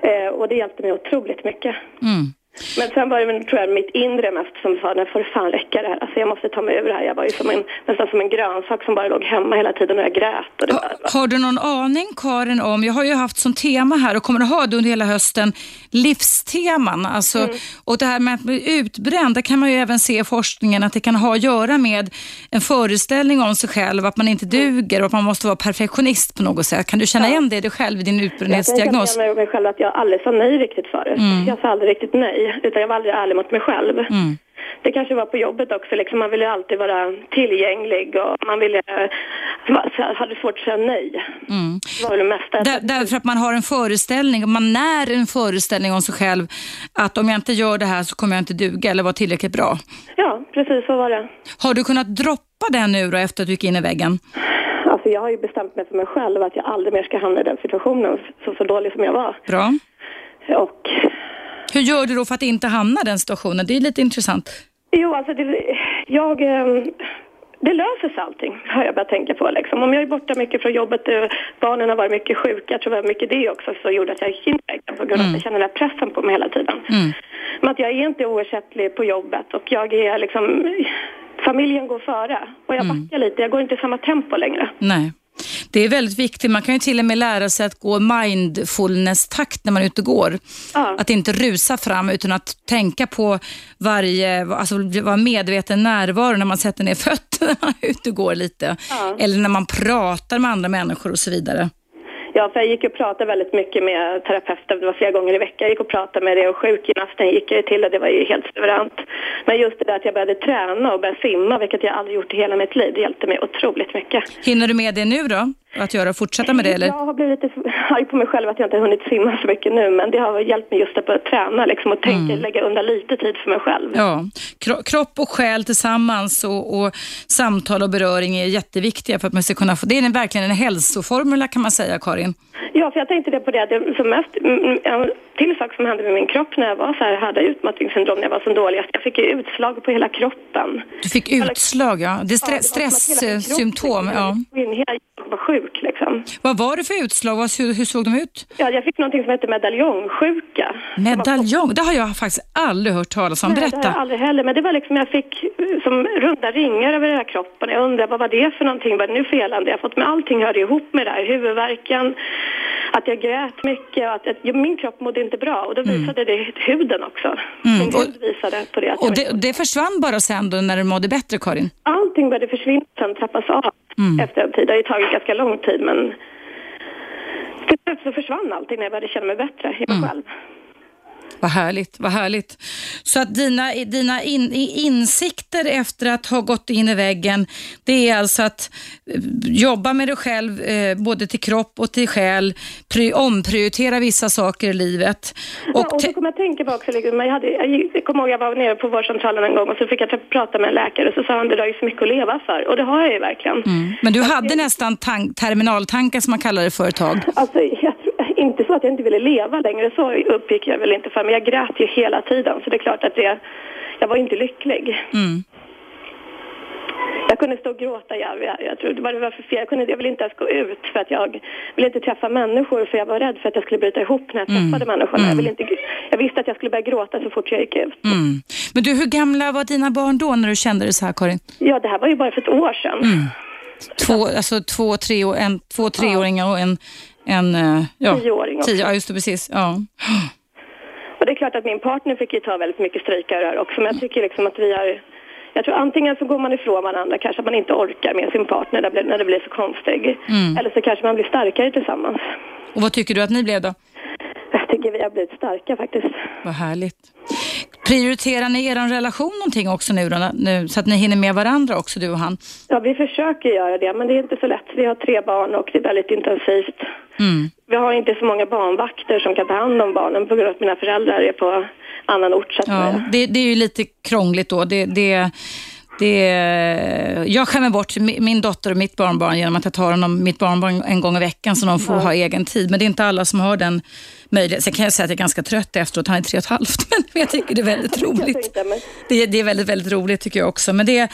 Eh, och det hjälpte mig otroligt mycket. Mm. Men sen var det tror jag mitt inre mest som sa, nu får det fan räcka det här. Alltså jag måste ta mig ur det här. Jag var ju som en, nästan som en grönsak som bara låg hemma hela tiden och jag grät. Och det ha, har du någon aning Karin om, jag har ju haft som tema här och kommer att ha det under hela hösten, livsteman. Alltså, mm. Och det här med att bli utbränd, där kan man ju även se i forskningen att det kan ha att göra med en föreställning om sig själv, att man inte duger och att man måste vara perfektionist på något sätt. Kan du känna ja. igen det dig själv i din utbrändhetsdiagnos? Jag kan känna mig själv att jag aldrig sa nej riktigt förut. Mm. Jag sa aldrig riktigt nej utan jag var aldrig ärlig mot mig själv. Mm. Det kanske var på jobbet också, liksom, man ville alltid vara tillgänglig och man ville, hade svårt att säga nej. Mm. Det var det mesta. Där, därför att man har en föreställning, man när en föreställning om sig själv att om jag inte gör det här så kommer jag inte duga eller vara tillräckligt bra. Ja, precis så var det. Har du kunnat droppa den nu då efter att du gick in i väggen? Alltså jag har ju bestämt mig för mig själv att jag aldrig mer ska hamna i den situationen, så, så dålig som jag var. Bra. Och hur gör du då för att inte hamna i den situationen? Det är lite intressant. Jo, alltså det, jag... Ehm, det löser sig allting, har jag börjat tänka på. Liksom. Om jag är borta mycket från jobbet, eh, barnen har varit mycket sjuka, jag tror det var mycket det också som gjorde att jag gick in i på grund av mm. att jag känner den här pressen på mig hela tiden. Mm. Men att jag är inte oersättlig på jobbet och jag är liksom... Familjen går före och jag mm. backar lite, jag går inte i samma tempo längre. Nej. Det är väldigt viktigt. Man kan ju till och med lära sig att gå mindfulness-takt när man är ute och går. Ja. Att inte rusa fram utan att tänka på varje, alltså vara medveten närvaro när man sätter ner fötterna när man är ute och går lite. Ja. Eller när man pratar med andra människor och så vidare. Ja, för jag gick och pratade väldigt mycket med terapeuten. Det var flera gånger i veckan. Jag gick och pratade med det och sjukgymnasten gick jag till och det var ju helt suveränt. Men just det där att jag började träna och började simma, vilket jag aldrig gjort i hela mitt liv, det hjälpte mig otroligt mycket. Hinner du med det nu då? Att göra? Fortsätta med det eller? Jag har blivit lite arg på mig själv att jag inte har hunnit simma så mycket nu men det har hjälpt mig just att börja träna liksom, och tänka, Mm. lägga undan lite tid för mig själv. Ja, Kro- kropp och själ tillsammans och, och samtal och beröring är jätteviktiga för att man ska kunna få, det är en- verkligen en hälsoformula kan man säga Karin. Ja, för jag tänkte det på det, det som mest, mm, mm, en till sak som hände med min kropp när jag var så här, hade utmattningssyndrom när jag var så dålig, att jag fick ju utslag på hela kroppen. Du fick utslag ja, det är Ja, stre- var som kropp stresssymptom. fick- Ja. Jag var sjuk liksom. Vad var det för utslag? Hur, hur såg de ut? Ja, jag fick någonting som heter medaljongsjuka. Medaljong, det har jag faktiskt aldrig hört talas om. Nej, det har jag Berätta. aldrig heller. Men det var liksom, jag fick eh, som runda ringar över hela kroppen. Jag undrar vad var det för någonting? Vad är det nu felande? Jag har fått med allting hörde ihop med det här. Huvudvärken, att jag grät mycket och att, att min kropp mådde inte bra. Och då visade det huden också. Mm. och- visade på det. Att Och det, det försvann bara sen då när du mådde bättre Karin? Allting började försvinna sen trappas av Mm. efter en tid. Det har ju tagit ganska lång tid men till slut så försvann allting när jag började känna mig bättre i Mm. mig själv. Vad härligt, vad härligt. Så att dina, dina in, insikter efter att ha gått in i väggen, det är alltså att eh, jobba med dig själv, eh, både till kropp och till själ, pri, omprioritera vissa saker i livet. Och, ja, och så kommer jag tänka på också, liksom, jag, hade, jag, kommer ihåg jag var nere på vårdcentralen en gång och så fick jag träffa- prata med en läkare och så sa han det har ju så mycket att leva för och det har jag ju verkligen. Mm. Men du hade nästan tank, terminaltankar som man kallar det för ett tag. Alltså, jag, inte så att jag inte ville leva längre, så uppgick jag väl inte för, men jag grät ju hela tiden så det är klart att det, jag var inte lycklig. Mm. Jag kunde stå och gråta, jag, jag, jag tror det var, det var för fel. Jag, kunde, jag ville inte ens gå ut för att jag ville inte träffa människor för jag var rädd för att jag skulle bryta ihop när jag träffade människorna. Jag, ville inte, jag visste att jag skulle börja gråta så fort jag gick ut. Mm. Men du, hur gamla var dina barn då när du kände dig så här Karin? Ja, det här var ju bara för ett år sedan. Två, alltså två, tre, år- en, två treåringar och en, en eh, ja, Tioåring också. tio, ja, just det, precis. Ja. Och det är klart att min partner fick ju ta väldigt mycket här också. Men jag tycker liksom att vi har... Jag tror antingen så går man ifrån varandra, kanske att man inte orkar med sin partner när det blir, när det blir så konstigt. Eller så kanske man blir starkare tillsammans. Och vad tycker du att ni blev då? Jag tycker vi har blivit starka faktiskt. Vad härligt. Prioriterar ni er relation någonting också nu, då, nu så att ni hinner med varandra också, du och han? Ja, vi försöker göra det, men det är inte så lätt. Vi har tre barn och det är väldigt intensivt. Mm. Vi har inte så många barnvakter som kan ta hand om barnen på grund av att mina föräldrar är på annan ort så Ja, det, det är ju lite krångligt då. Det, det, det, jag skämmer bort mi- min dotter och mitt barnbarn genom att jag tar honom, mitt barnbarn en gång i veckan så de får ha egen tid. Men det är inte alla som har den möjligheten. Sen kan jag säga att jag är ganska trött efteråt. Han är tre och ett halvt. Men jag tycker det är väldigt roligt. tänkte, men Det, det är väldigt, väldigt roligt tycker jag också. Men det,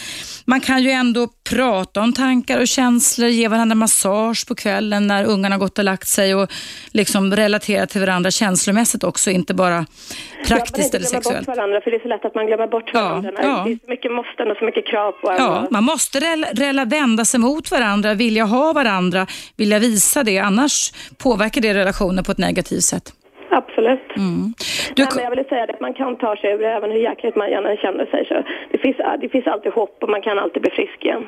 man kan ju ändå prata om tankar och känslor, ge varandra massage på kvällen när ungarna har gått och lagt sig och liksom relatera till varandra känslomässigt också, inte bara praktiskt ja, eller inte sexuellt. bort varandra, för det är så lätt att man glömmer bort Ja, varandra. ja. Det är så mycket måsten och så mycket krav på en. Ja, man måste rela, rela, vända sig mot varandra, vilja ha varandra, vilja visa det. Annars påverkar det relationen på ett negativt sätt. Absolut. Mm. Du, men jag vill säga det, att man kan ta sig det, även hur jäkligt man gärna känner sig. Så det, finns, det finns alltid hopp och man kan alltid bli frisk igen.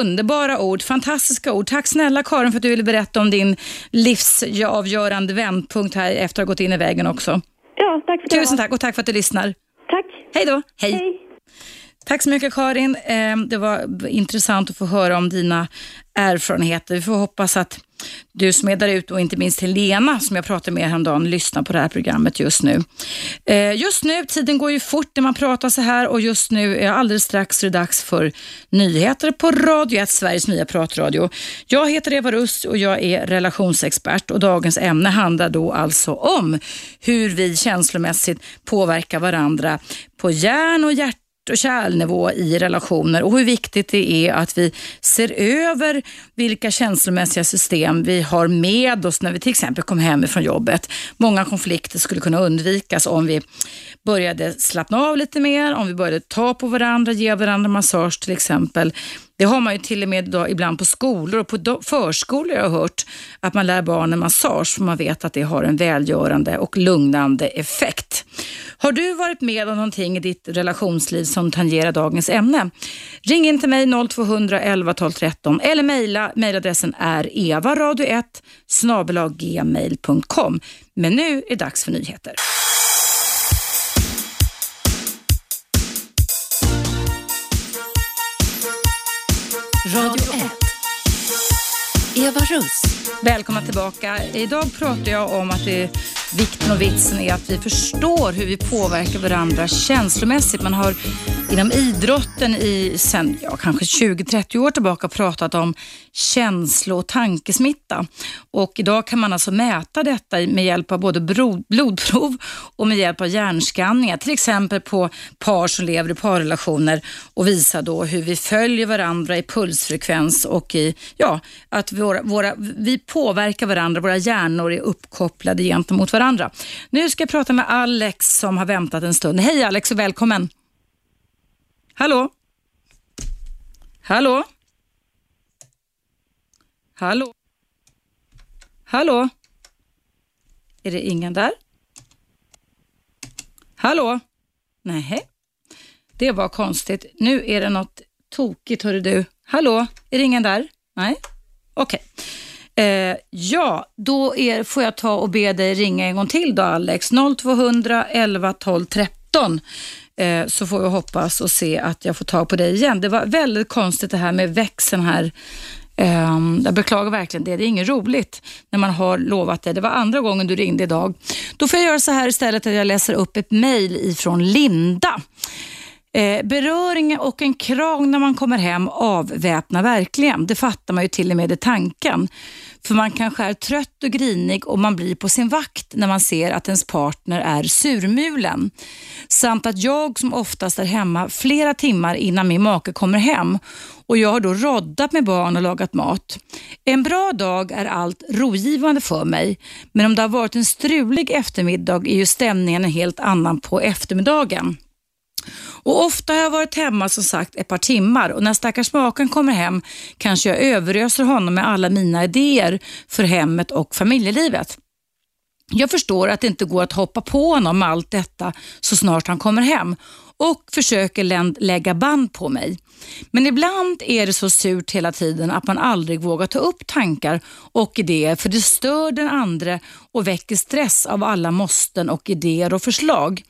Underbara ord, fantastiska ord. Tack snälla Karin för att du ville berätta om din livsavgörande vändpunkt här efter att ha gått in i vägen också. Ja, tack ska du Tusen tack och tack för att du lyssnar. Tack. Hej då. Hej. Tack så mycket Karin. Ehm, det var intressant att få höra om dina erfarenheter. Vi får hoppas att du som är där ute och inte minst Helena som jag pratade med häromdagen lyssnar på det här programmet just nu. Ehm, just nu, tiden går ju fort när man pratar så här och just nu är alldeles strax är det dags för nyheter på Radio 1, Sveriges nya pratradio. Jag heter Eva Russ och jag är relationsexpert och dagens ämne handlar då alltså om hur vi känslomässigt påverkar varandra på hjärn och hjärta och kärlnivå i relationer och hur viktigt det är att vi ser över vilka känslomässiga system vi har med oss när vi till exempel kom hem från jobbet. Många konflikter skulle kunna undvikas om vi började slappna av lite mer, om vi började ta på varandra, ge varandra massage till exempel. Det har man ju till och med då, ibland på skolor och på förskolor jag har hört att man lär barnen massage för man vet att det har en välgörande och lugnande effekt. Har du varit med om någonting i ditt relationsliv som tangerar dagens ämne? Ring in till mig 0200 11 12 13 eller mejla. Mejladressen är evaradio1 snabelaggmail.com. Men nu är det dags för nyheter. Radio 1. Eva Russ. Välkomna tillbaka. Idag pratar jag om att det, vikten och vitsen är att vi förstår hur vi påverkar varandra känslomässigt. Man har inom idrotten i sen, ja, kanske 20-30 år tillbaka pratat om känslo och tankesmitta. Och idag kan man alltså mäta detta med hjälp av både blodprov och med hjälp av hjärnskanningar. Till exempel på par som lever i parrelationer och visa då hur vi följer varandra i pulsfrekvens och i, ja, att våra, våra, vi påverkar varandra, våra hjärnor är uppkopplade gentemot varandra. Nu ska jag prata med Alex som har väntat en stund. Hej Alex och välkommen. Hallå? Hallå? Hallå? Hallå? Är det ingen där? Hallå? Nej. Det var konstigt. Nu är det något tokigt, hörru du. Hallå? Är det ingen där? Nej? Okej. Okay. Eh, ja, då är, får jag ta och be dig ringa en gång till då, Alex. 0200 11 12 13 eh, så får jag hoppas och se att jag får tag på dig igen. Det var väldigt konstigt det här med växeln här. Eh, jag beklagar verkligen det. Det är inget roligt när man har lovat det. Det var andra gången du ringde idag. Då får jag göra så här istället att jag läser upp ett mejl ifrån Linda. Eh, beröring och en kram när man kommer hem avväpnar verkligen. Det fattar man ju till och med i tanken. För man kanske är trött och grinig och man blir på sin vakt när man ser att ens partner är surmulen. Samt att jag som oftast är hemma flera timmar innan min make kommer hem och jag har då roddat med barn och lagat mat. En bra dag är allt rogivande för mig, men om det har varit en strulig eftermiddag är ju stämningen en helt annan på eftermiddagen. Och Ofta har jag varit hemma som sagt ett par timmar och när stackars maken kommer hem kanske jag överöser honom med alla mina idéer för hemmet och familjelivet. Jag förstår att det inte går att hoppa på honom med allt detta så snart han kommer hem och försöker lägga band på mig. Men ibland är det så surt hela tiden att man aldrig vågar ta upp tankar och idéer för det stör den andra och väcker stress av alla måsten och idéer och förslag.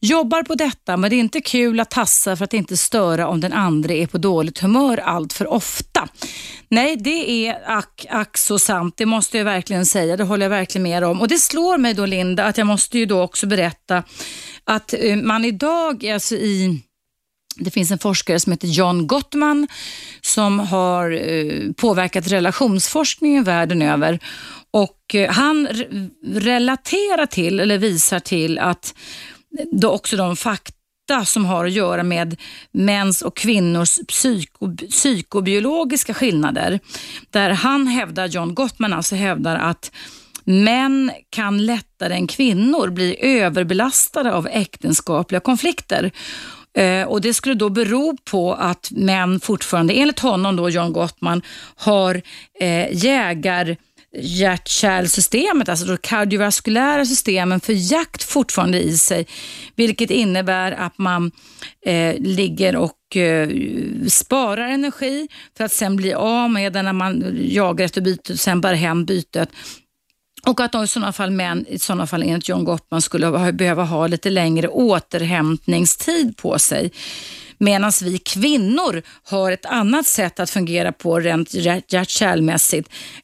Jobbar på detta men det är inte kul att tassa för att inte störa om den andra är på dåligt humör allt för ofta. Nej, det är ack, ack så sant. Det måste jag verkligen säga. Det håller jag verkligen med om. Och det slår mig då Linda att jag måste ju då också berätta att eh, man idag alltså i det finns en forskare som heter John Gottman som har eh, påverkat relationsforskningen världen över och eh, han relaterar till, eller visar till att då också de fakta som har att göra med mäns och kvinnors psyko, psykobiologiska skillnader. Där han hävdar, John Gottman alltså hävdar att män kan lättare än kvinnor bli överbelastade av äktenskapliga konflikter. Eh, och Det skulle då bero på att män fortfarande, enligt honom då John Gottman, har eh, jägar hjärt-kärlsystemet, alltså de kardiovaskulära systemen för jakt fortfarande i sig, vilket innebär att man eh, ligger och eh, sparar energi för att sen bli av med den när man jagar efter bytet och sen bär hem bytet. Och att i sådana fall män, i sådana fall enligt John Gottman, skulle behöva ha lite längre återhämtningstid på sig. Medan vi kvinnor har ett annat sätt att fungera på rent hjärt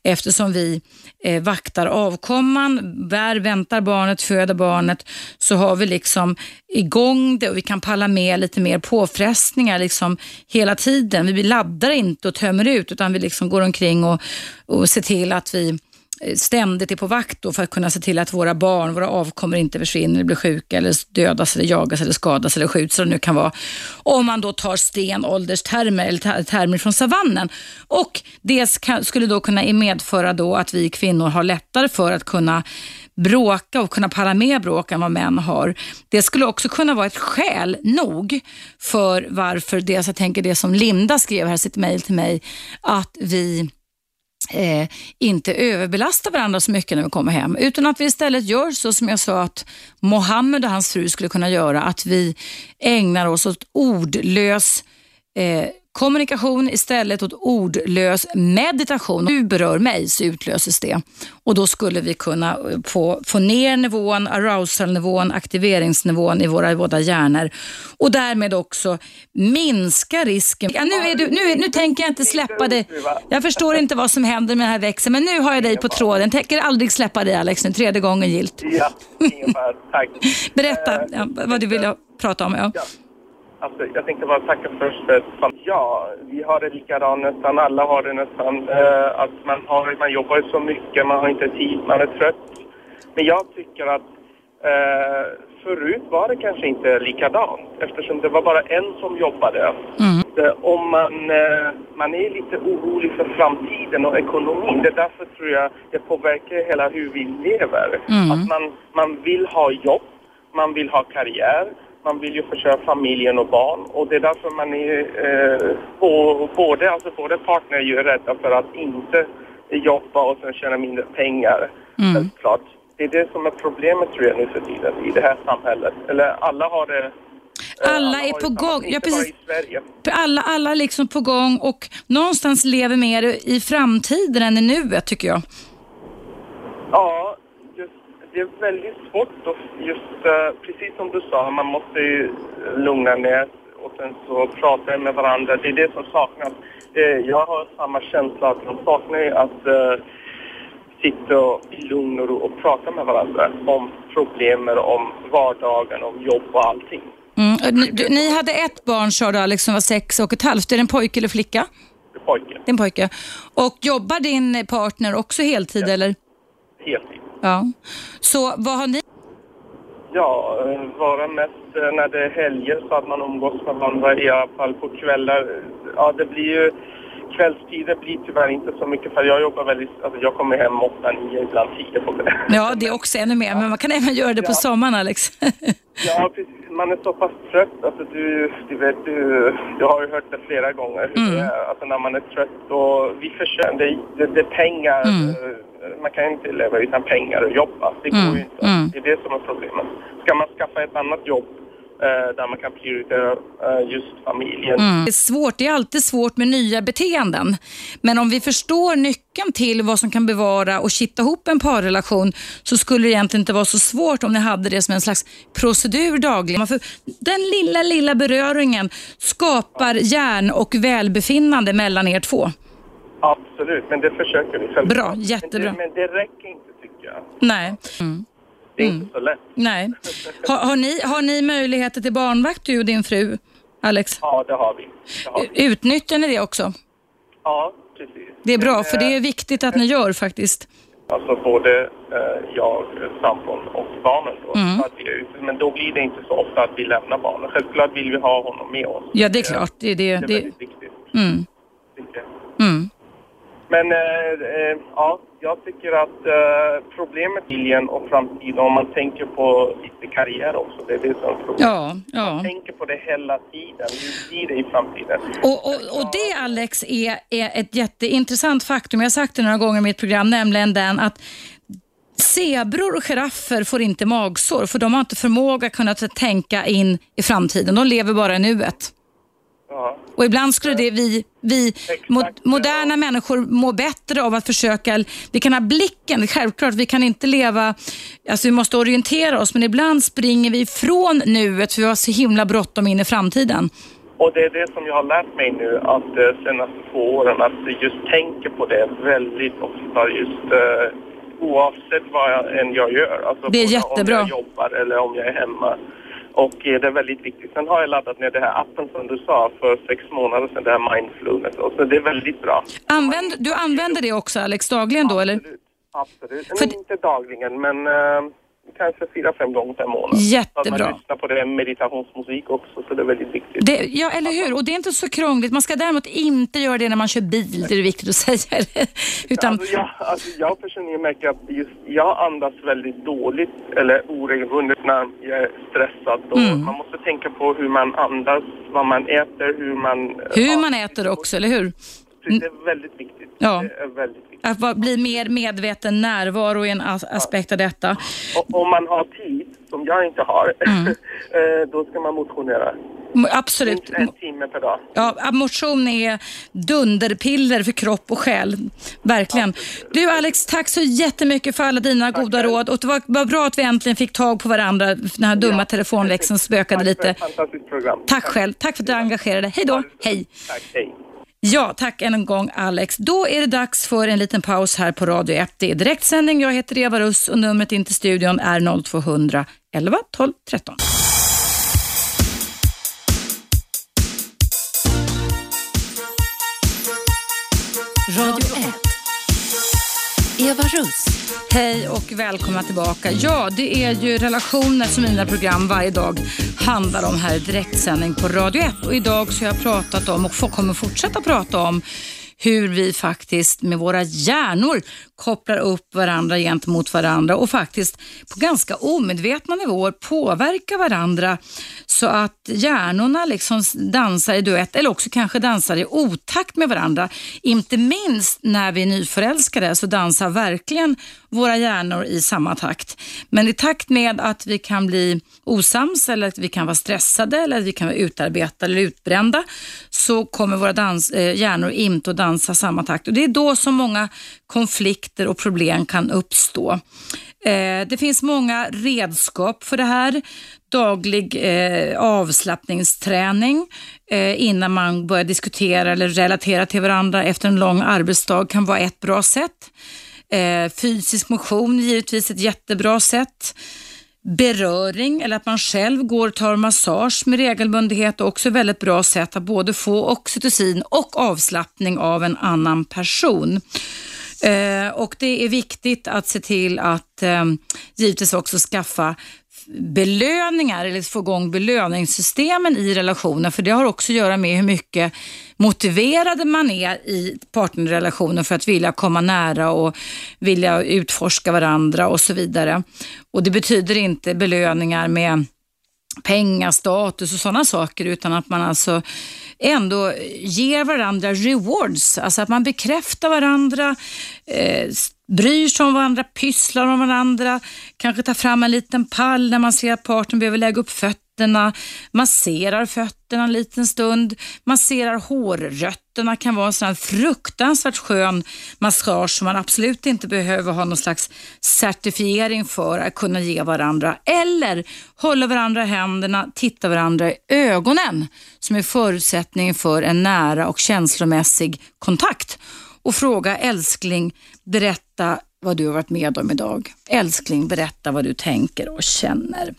eftersom vi eh, vaktar avkomman, bär, väntar barnet, föder barnet, så har vi liksom igång det och vi kan palla med lite mer påfrestningar liksom hela tiden. Vi laddar inte och tömmer ut utan vi liksom går omkring och, och ser till att vi ständigt är på vakt för att kunna se till att våra barn, våra avkommor inte försvinner, blir sjuka eller dödas eller jagas eller skadas eller skjuts eller det nu kan vara. Om man då tar stenålderstermer eller termer från savannen. Och det skulle då kunna medföra då att vi kvinnor har lättare för att kunna bråka och kunna palla med bråk än vad män har. Det skulle också kunna vara ett skäl nog för varför, dels jag tänker det som Linda skrev här, sitt mejl till mig, att vi eh, inte överbelasta varandra så mycket när vi kommer hem. Utan att vi istället gör så som jag sa att Mohammed och hans fru skulle kunna göra. Att vi ägnar oss åt ordlös eh, kommunikation istället åt ordlös meditation. Du berör mig så utlöses det och då skulle vi kunna få, få ner nivån, arousal-nivån, aktiveringsnivån i våra båda hjärnor och därmed också minska risken. Ja, nu, är du, nu, nu tänker jag inte släppa dig. Jag förstår inte vad som händer med den här växeln men nu har jag dig på tråden. Tänker aldrig släppa dig Alex nu, tredje gången gilt. Ja, ingen fara. Tack. Berätta Eh, ja, vad du ville prata om. Ja. Alltså, jag tänkte bara tacka först. för Ja, vi har det likadant nästan. Alla har det nästan. Eh, att man, har, man jobbar ju så mycket, man har inte tid, man är trött. Men jag tycker att eh, förut var det kanske inte likadant eftersom det var bara en som jobbade. Eh, Om man, eh, man är lite orolig för framtiden och ekonomin. Det är därför tror jag det påverkar hela hur vi lever. Att man, man vill ha jobb, man vill ha karriär, man vill ju försörja familjen och barn och det är därför man är, eh, både, alltså både partner är ju rädda för att inte jobba och sen tjäna mindre pengar. Självklart. Det är det som är problemet tror jag nu för tiden i det här samhället. Eller alla har det eh, Alla har är på gång. Ja, precis. Alla, alla liksom på gång och någonstans lever mer i framtiden än i nuet tycker jag. Ja, det är väldigt svårt att just, eh, precis som du sa, man måste ju lugna ner och sen så prata med varandra. Det är det som saknas. Eh, jag har samma känsla att de saknar ju att sitta i lugn och ro och prata med varandra om problemen, om vardagen, om jobb och allting. Mm. Ni, ni hade ett barn sa du Alex som var sex och ett halvt. Är det en pojke eller flicka? För pojken, Det är en pojke. Och jobbar din partner också heltid eller? heltid. Ja. Så vad har ni? Ja, eh, vara mest eh, när det är helger så att man umgås med varandra i alla fall på kvällar. Ja, det blir ju kvällstider blir tyvärr inte så mycket för jag jobbar väldigt, alltså jag kommer hem åtta, nio, ibland tio på kvällen. Ja, det är också ännu mer, men man kan även göra det på sommaren Alex. Ja, precis. Man är så pass trött. Alltså, du, du vet, du, du har ju hört det flera gånger. är. Alltså, när man är trött och vi försöker, det, det, det är pengar. eh, Man kan inte leva utan pengar och jobba. Det går ju inte. Det är det som är problemet. Ska man skaffa ett annat jobb eh, där man kan prioritera eh, just familjen. Det är svårt, det är alltid svårt med nya beteenden. Men om vi förstår nyckeln till vad som kan bevara och kitta ihop en parrelation så skulle det egentligen inte vara så svårt om ni hade det som en slags procedur dagligen. För den lilla, lilla beröringen skapar hjärn och välbefinnande mellan er två. Absolut, men det försöker vi självklart. Bra, jättebra. Men det, men det räcker inte tycker jag. Nej. Det är inte så lätt. Nej. Har, har, ni, har ni möjligheter till barnvakt du och din fru, Alex? Ja, det har vi. Det har vi. Utnyttjar ni det också? Ja, precis. Det är bra, för det är viktigt att ni gör faktiskt. Alltså både eh, jag, sambon och barnen då. Mm. Att vi är ute. Men då blir det inte så ofta att vi lämnar barnen. Självklart vill vi ha honom med oss. Ja, det är klart. Det, det, Det är det, väldigt viktigt. mm, mm. Men eh, eh, ja, jag tycker att eh, problemet familjen och framtiden, om man tänker på lite karriär också, det är det som är problemet. Ja, ja. Man tänker på det hela tiden. Hur blir det i framtiden? Och, och, och det Alex är, är ett jätteintressant faktum. Jag har sagt det några gånger i mitt program, nämligen den att Zebror och giraffer får inte magsår för de har inte förmåga att kunna tänka in i framtiden. De lever bara i nuet. Ja. Och ibland skulle det vi, vi Exakt, moderna ja. människor må bättre av att försöka, vi kan ha blicken, självklart, vi kan inte leva, alltså vi måste orientera oss, men ibland springer vi ifrån nuet för vi har så himla bråttom in i framtiden. Och det är det som jag har lärt mig nu att de senaste två åren att just tänka på det väldigt ofta just eh, oavsett vad jag, än jag gör. Alltså Det är jättebra. Om jag jobbar eller om jag är hemma. Och eh, det är väldigt viktigt. Sen har jag laddat ner den här appen som du sa för sex månader sedan, det här Mindfulness. Och så det är väldigt bra. Använd, du använder det också Alex dagligen då eller? Absolut. Absolut. För- Men inte dagligen, men eh, kanske fyra, fem gånger per månad. Så Jättebra. att man lyssnar på det meditationsmusik också, så det är väldigt viktigt. Det, ja, eller hur? Och det är inte så krångligt. Man ska däremot inte göra det när man kör bil, det är viktigt att säga. Utan, Alltså jag, alltså jag personligen märker att just jag andas väldigt dåligt eller oregelbundet när jag är stressad. Mm. Man måste tänka på hur man andas, vad man äter, hur man... hur man äter också, eller hur? Det är väldigt viktigt. Ja. Det är väldigt viktigt. Att bli mer medveten närvaro är en as- aspekt av detta. Och om man har tid, som jag inte har, Mm. eh, då ska man motionera. Absolut. En timme per dag. Ja, motion är dunderpiller för kropp och själ. Verkligen. Du Alex, tack så jättemycket för alla dina goda själv. råd. Och det var, var bra att vi äntligen fick tag på varandra. Den här dumma Ja. telefonväxeln spökade Tack lite. för ett fantastiskt program. Tack själv. Tack för att du engagerade dig. Hej då. Hej. Tack, hej. Ja, tack än en gång Alex. Då är det dags för en liten paus här på Radio 1. Det är direktsändning. Jag heter Eva Russ och numret in till studion är 0200 11 12 13. Eva Russ. Hej och välkomna tillbaka. Ja, det är ju relationer som mina program varje dag handlar om här i direktsändning på Radio 1. Och idag så har jag pratat om och kommer fortsätta prata om hur vi faktiskt med våra hjärnor kopplar upp varandra gentemot varandra och faktiskt på ganska omedvetna nivåer påverkar varandra så att hjärnorna liksom dansar i duett eller också kanske dansar i otakt med varandra. Inte minst när vi är nyförälskade så dansar verkligen våra hjärnor i samma takt. Men i takt med att vi kan bli osams eller att vi kan vara stressade eller att vi kan vara utarbetade eller utbrända så kommer våra dans, eh, hjärnor inte att dansa samma takt. Och Det är då som många konflikter och problem kan uppstå. Eh, det finns många redskap för det här. Daglig eh, avslappningsträning eh, innan man börjar diskutera eller relatera till varandra efter en lång arbetsdag kan vara ett bra sätt. Eh, fysisk motion är givetvis ett jättebra sätt. Beröring eller att man själv går och tar massage med regelbundenhet är också väldigt bra sätt att både få oxytocin och avslappning av en annan person. Eh, och det är viktigt att se till att eh, givetvis också skaffa belöningar eller få igång belöningssystemen i relationen för det har också att göra med hur mycket motiverade man är i partnerrelationen för att vilja komma nära och vilja utforska varandra och så vidare. Och det betyder inte belöningar med pengar, status och sådana saker utan att man alltså ändå ger varandra rewards, alltså att man bekräftar varandra, eh, bryr sig om varandra, pysslar om varandra, kanske tar fram en liten pall när man ser att partnern behöver lägga upp fötterna, masserar fötterna en liten stund, masserar hårrötterna kan vara en sån här fruktansvärt skön massage som man absolut inte behöver ha någon slags certifiering för att kunna ge varandra. Eller hålla varandra i händerna, titta varandra i ögonen som är förutsättningen för en nära och känslomässig kontakt och fråga älskling, berätta vad du har varit med om idag. Älskling, berätta vad du tänker och känner.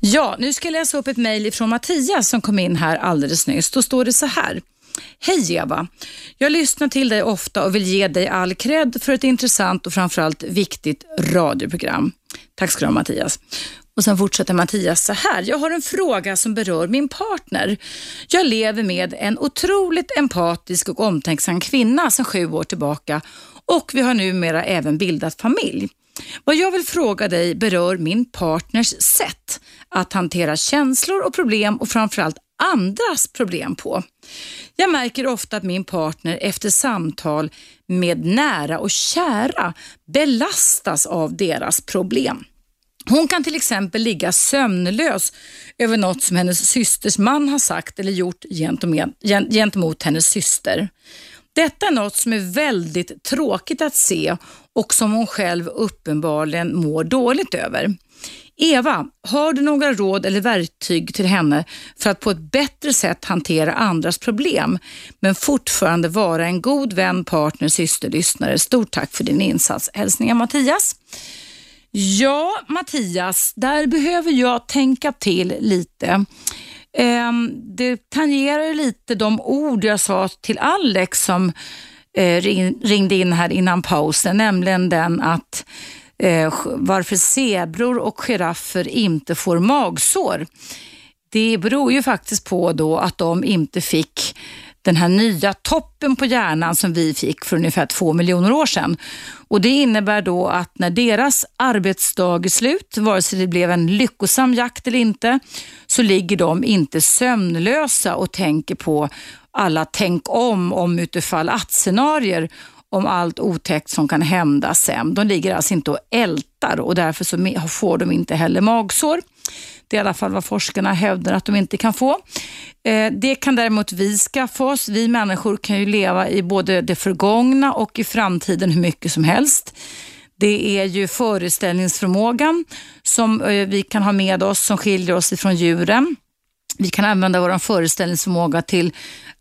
Ja, nu ska jag läsa upp ett mejl från Mattias som kom in här alldeles nyss. Då står det så här. Hej Eva! Jag lyssnar till dig ofta och vill ge dig all cred för ett intressant och framförallt viktigt radioprogram. Tack ska du ha Mattias. Och sen fortsätter Mattias så här. Jag har en fråga som berör min partner. Jag lever med en otroligt empatisk och omtänksam kvinna sedan sju år tillbaka och vi har numera även bildat familj. Vad jag vill fråga dig berör min partners sätt att hantera känslor och problem och framförallt andras problem på. Jag märker ofta att min partner efter samtal med nära och kära belastas av deras problem. Hon kan till exempel ligga sömnlös över något som hennes systers man har sagt eller gjort gentemot, hennes syster. Detta är något som är väldigt tråkigt att se och som hon själv uppenbarligen mår dåligt över. Eva, har du några råd eller verktyg till henne för att på ett bättre sätt hantera andras problem men fortfarande vara en god vän, partner, syster, lyssnare? Stort tack för din insats. Hälsningar Mattias. Ja, Mattias, där behöver jag tänka till lite. Eh, Det tangerar lite de ord jag sa till Alex som eh, ring- ringde in här innan pausen, nämligen den att eh, varför zebror och giraffer inte får magsår. Det beror ju faktiskt på då att de inte fick den här nya toppen på hjärnan som vi fick för ungefär två miljoner år sedan. Och Det innebär då att när deras arbetsdag är slut, vare sig det blev en lyckosam jakt eller inte, så ligger de inte sömnlösa och tänker på alla tänk om, om utifall att-scenarier om allt otäckt som kan hända sen. De ligger alltså inte och ältar och därför så får de inte heller magsår. Det är i alla fall vad forskarna hävdar att de inte kan få. Eh, det kan däremot vi skaffa oss. Vi människor kan ju leva i både det förgångna och i framtiden hur mycket som helst. Det är ju föreställningsförmågan som eh, vi kan ha med oss som skiljer oss ifrån djuren. Vi kan använda vår föreställningsförmåga till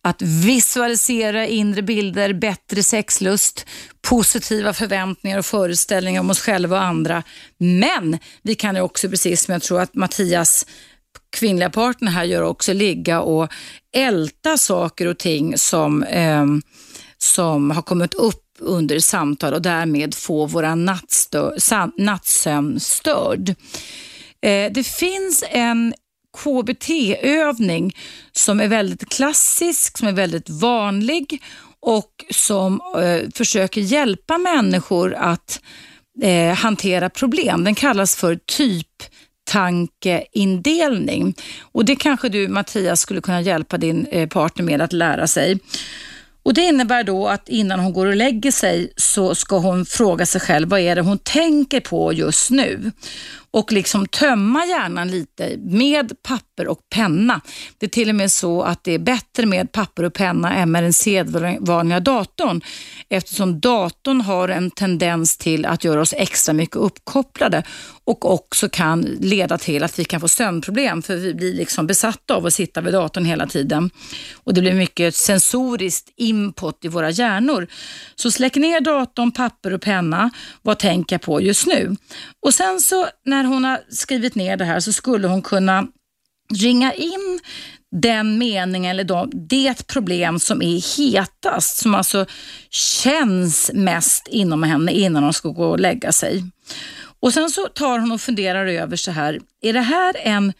att visualisera inre bilder, bättre sexlust, positiva förväntningar och föreställningar om oss själva och andra. Men vi kan ju också, precis som jag tror att Mattias kvinnliga partner här gör också, ligga och älta saker och ting som, eh, som har kommit upp under samtal och därmed få vår nattsömn störd. Eh, det finns en KBT-övning som är väldigt klassisk, som är väldigt vanlig och som eh, försöker hjälpa människor att eh, hantera problem. Den kallas för typtankeindelning. Och det kanske du Mattias skulle kunna hjälpa din eh, partner med att lära sig. Och Det innebär då att innan hon går och lägger sig så ska hon fråga sig själv vad är det hon tänker på just nu och liksom tömma hjärnan lite med papper och penna. Det är till och med så att det är bättre med papper och penna än med den sedvanliga datorn eftersom datorn har en tendens till att göra oss extra mycket uppkopplade och också kan leda till att vi kan få sömnproblem för vi blir liksom besatta av att sitta vid datorn hela tiden. Och Det blir mycket sensoriskt input i våra hjärnor. Så släck ner datorn, papper och penna. Vad tänker jag på just nu? Och sen så när när hon har skrivit ner det här så skulle hon kunna ringa in den mening eller de, det problem som är hetast, som alltså känns mest inom henne innan hon ska gå och lägga sig. Och Sen så tar hon och funderar över så här, är det här en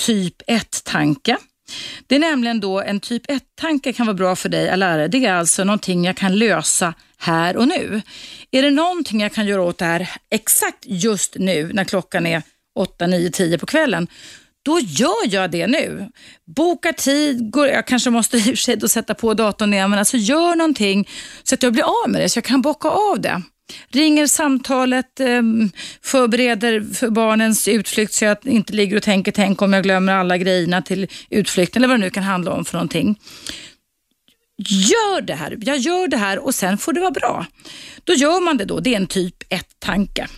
typ 1-tanke? Det är nämligen då en typ 1-tanke kan vara bra för dig lärare. Det är alltså någonting jag kan lösa här och nu. Är det någonting jag kan göra åt det här exakt just nu när klockan är 8, 9, 10 på kvällen, då gör jag det nu. Bokar tid, går, jag kanske måste i och sig sätta på datorn igen, men alltså gör någonting så att jag blir av med det, så jag kan bocka av det. Ringer samtalet, ehm, förbereder för barnens utflykt så jag inte ligger och tänker, tänk om jag glömmer alla grejerna till utflykten eller vad det nu kan handla om för någonting. Gör det här, jag gör det här och sen får det vara bra. Då gör man det då, det är en typ 1-tanke.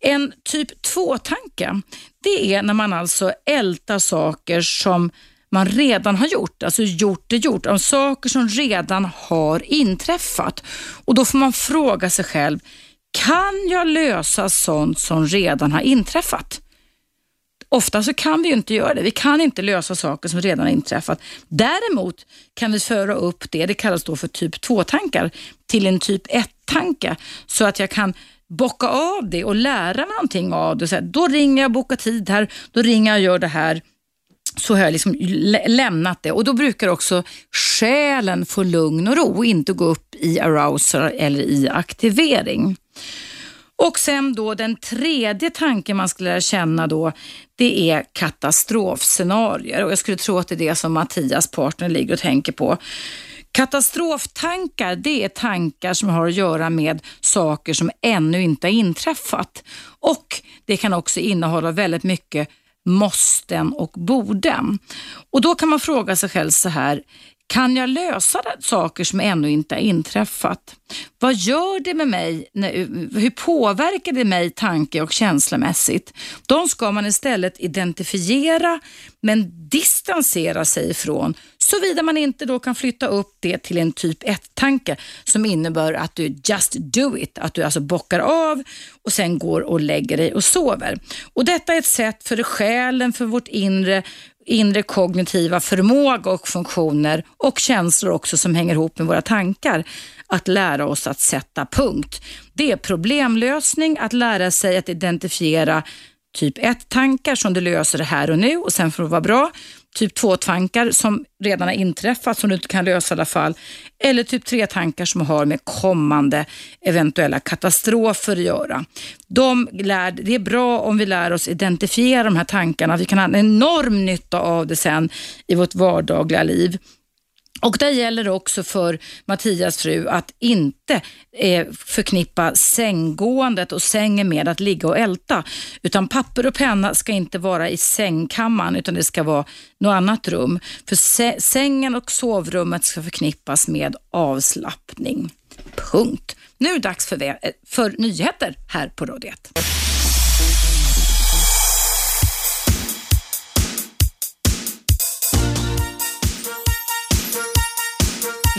En typ 2-tanke, det är när man alltså ältar saker som man redan har gjort, alltså gjort är gjort, om saker som redan har inträffat. Och Då får man fråga sig själv, kan jag lösa sånt som redan har inträffat? Ofta så kan vi ju inte göra det. Vi kan inte lösa saker som redan har inträffat. Däremot kan vi föra upp det, det kallas då för typ 2-tankar, till en typ 1-tanke så att jag kan bocka av det och lära mig någonting av det. Så här, då ringer jag och bokar tid här, då ringer jag och gör det här. Så har jag liksom lämnat det och då brukar också själen få lugn och ro och inte gå upp i arousal eller i aktivering. Och sen då den tredje tanken man skulle lära känna då, det är katastrofscenarier och jag skulle tro att det är det som Mattias partner ligger och tänker på. Katastroftankar, det är tankar som har att göra med saker som ännu inte har inträffat. Och det kan också innehålla väldigt mycket måsten och borden. Och då kan man fråga sig själv så här, kan jag lösa saker som ännu inte har inträffat? Vad gör det med mig? Hur påverkar det mig tanke och känslomässigt? De ska man istället identifiera men distansera sig ifrån såvida man inte då kan flytta upp det till en typ 1-tanke som innebär att du just do it, att du alltså bockar av och sen går och lägger dig och sover. Och Detta är ett sätt för själen, för vårt inre inre kognitiva förmåga och funktioner och känslor också som hänger ihop med våra tankar. Att lära oss att sätta punkt. Det är problemlösning, att lära sig att identifiera typ 1-tankar som du löser här och nu och sen får det vara bra typ 2-tankar som redan har inträffat som du inte kan lösa i alla fall. Eller typ 3-tankar som har med kommande eventuella katastrofer att göra. De lär, det är bra om vi lär oss identifiera de här tankarna. Vi kan ha en enorm nytta av det sen i vårt vardagliga liv. Och där gäller det också för Mattias fru att inte eh, förknippa sänggåendet och sängen med att ligga och älta. Utan papper och penna ska inte vara i sängkammaren utan det ska vara något annat rum. För sängen och sovrummet ska förknippas med avslappning. Punkt. Nu är det dags för, för nyheter här på Radio 1.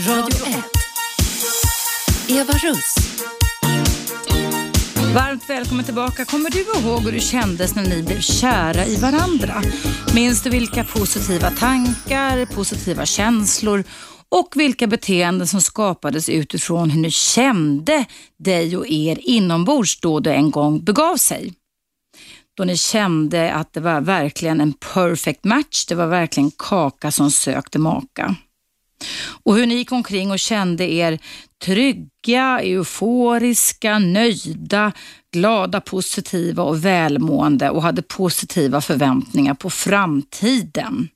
Radio 1. Eva Russ. Varmt välkommen tillbaka. Kommer du ihåg hur det kändes när ni blev kära i varandra? Minns du vilka positiva tankar, positiva känslor och vilka beteenden som skapades utifrån hur ni kände dig och er inombords då det en gång begav sig? Då ni kände att det var verkligen en perfect match. Det var verkligen kaka som sökte maka. Och hur ni gick omkring och kände er trygga, euforiska, nöjda, glada, positiva och välmående och hade positiva förväntningar på framtiden.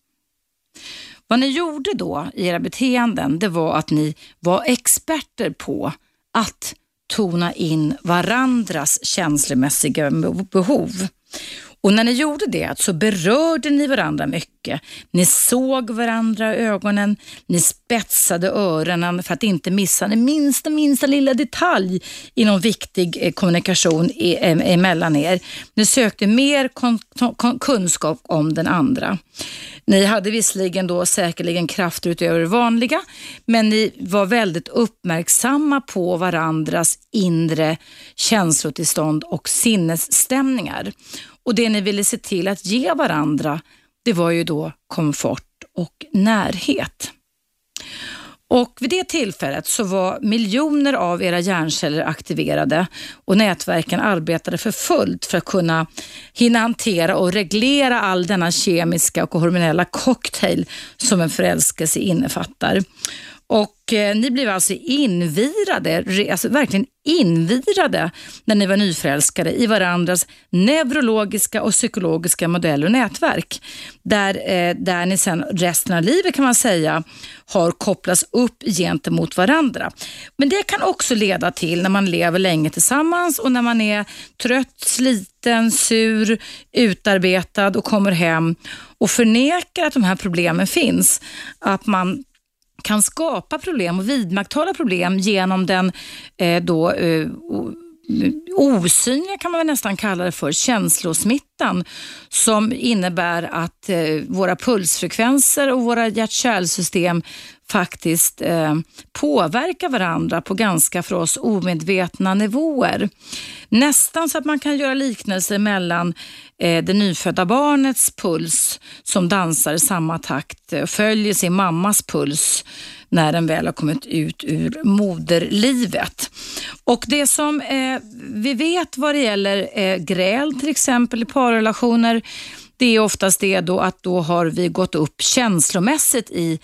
Vad ni gjorde då i era beteenden, det var att ni var experter på att tona in varandras känslomässiga behov. Och när ni gjorde det så berörde ni varandra mycket. Ni såg varandra i ögonen, ni spetsade öronen för att inte missa den minsta, minsta lilla detalj i någon viktig eh, kommunikation emellan er. Ni sökte mer kunskap om den andra. Ni hade visserligen då säkerligen krafter utöver det vanliga, men ni var väldigt uppmärksamma på varandras inre känslotillstånd och sinnesstämningar. Och det ni ville se till att ge varandra, det var ju då komfort och närhet. Och vid det tillfället så var miljoner av era hjärnceller aktiverade och nätverken arbetade för fullt för att kunna hinna hantera och reglera all denna kemiska och hormonella cocktail som en förälskelse innefattar. Och eh, ni blev alltså invirade, alltså verkligen invirade när ni var nyförälskade i varandras neurologiska och psykologiska modeller och nätverk. Där, eh, där ni sen resten av livet kan man säga har kopplats upp gentemot varandra. Men det kan också leda till när man lever länge tillsammans och när man är trött, sliten, sur, utarbetad och kommer hem och förnekar att de här problemen finns. Att man kan skapa problem och vidmakthålla problem genom den eh, då, eh, osynliga kan man väl nästan kalla det för, känslosmittan som innebär att eh, våra pulsfrekvenser och våra hjärt-kärlsystem faktiskt eh, påverkar varandra på ganska för oss omedvetna nivåer. Nästan så att man kan göra liknelser mellan eh, det nyfödda barnets puls som dansar i samma takt, eh, följer sin mammas puls när den väl har kommit ut ur moderlivet. Och Det som eh, vi vet vad det gäller eh, gräl till exempel i parrelationer det är oftast det då att då har vi gått upp känslomässigt i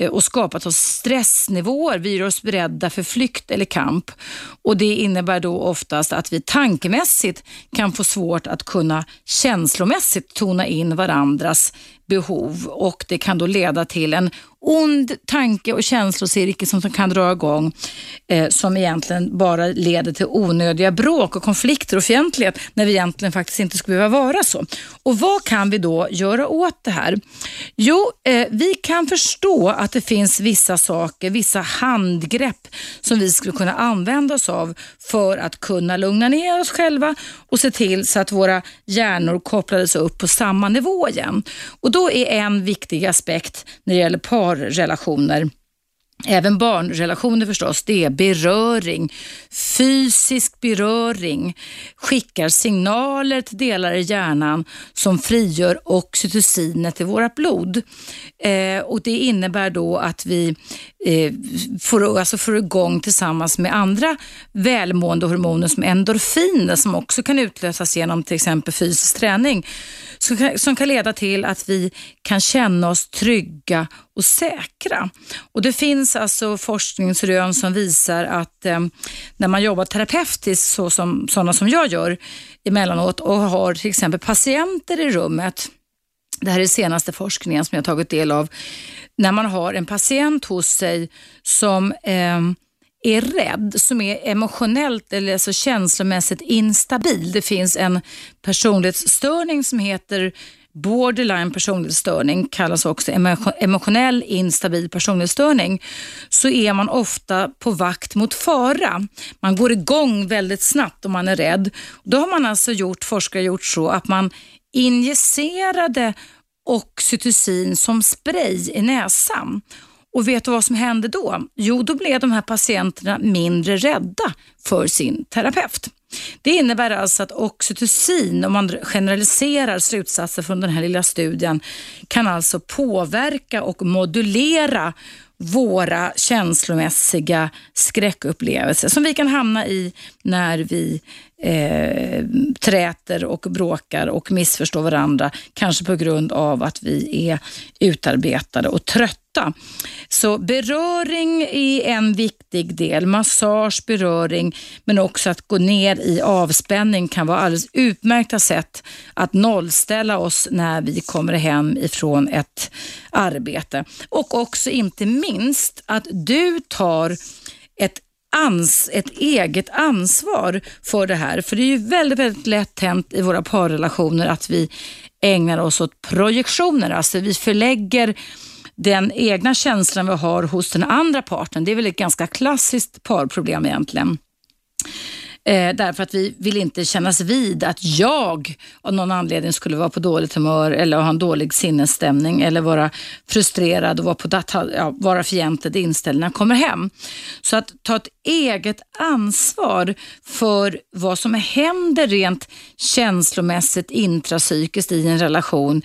eh, och skapat oss stressnivåer. Vi gör oss beredda för flykt eller kamp och det innebär då oftast att vi tankemässigt kan få svårt att kunna känslomässigt tona in varandras behov och det kan då leda till en ond tanke och känslocirkel som kan dra igång eh, som egentligen bara leder till onödiga bråk och konflikter och fientlighet när vi egentligen faktiskt inte skulle behöva vara så. Och vad kan vi då göra åt det här? Jo, eh, vi kan förstå att det finns vissa saker, vissa handgrepp som vi skulle kunna använda oss av för att kunna lugna ner oss själva och se till så att våra hjärnor kopplades upp på samma nivå igen. Och då är en viktig aspekt när det gäller parrelationer Även barnrelationer förstås, det är beröring. Fysisk beröring skickar signaler till delar i hjärnan som frigör oxytocinet i vårt blod. Eh, och Det innebär då att vi eh, får, alltså får igång tillsammans med andra välmående hormoner som endorfiner som också kan utlösas genom till exempel fysisk träning som kan, som kan leda till att vi kan känna oss trygga och säkra. Och Det finns alltså forskningsrön som visar att eh, när man jobbar terapeutiskt så som sådana som jag gör emellanåt och har till exempel patienter i rummet det här är senaste forskningen som jag tagit del av. när man har en patient hos sig som eh, är rädd, som är emotionellt eller alltså känslomässigt instabil. Det finns en personlighetsstörning som heter borderline personlighetsstörning, kallas också emotionell instabil personlighetsstörning, så är man ofta på vakt mot fara. Man går igång väldigt snabbt om man är rädd. Då har man alltså gjort, forskare gjort så att man injicerade oxytocin som spray i näsan. Och vet du vad som hände då? Jo, då blev de här patienterna mindre rädda för sin terapeut. Det innebär alltså att oxytocin, om man generaliserar slutsatser från den här lilla studien, kan alltså påverka och modulera våra känslomässiga skräckupplevelser som vi kan hamna i när vi eh, träter och bråkar och missförstår varandra. Kanske på grund av att vi är utarbetade och trötta. Så beröring är en viktig del. Massage, beröring, men också att gå ner i avspänning kan vara alldeles utmärkta sätt att nollställa oss när vi kommer hem ifrån ett arbete. Och också inte minst att du tar ett ans, ett eget ansvar för det här. För det är ju väldigt, väldigt lätt hänt i våra parrelationer att vi ägnar oss åt projektioner. Alltså vi förlägger den egna känslan vi har hos den andra parten. Det är väl ett ganska klassiskt parproblem egentligen. Eh, därför att vi vill inte kännas vid att jag av någon anledning skulle vara på dåligt humör eller ha en dålig sinnesstämning eller vara frustrerad och vara, på data, ja, vara fientligt inställd när jag kommer hem. Så att ta ett eget ansvar för vad som händer rent känslomässigt intrapsykiskt i en relation,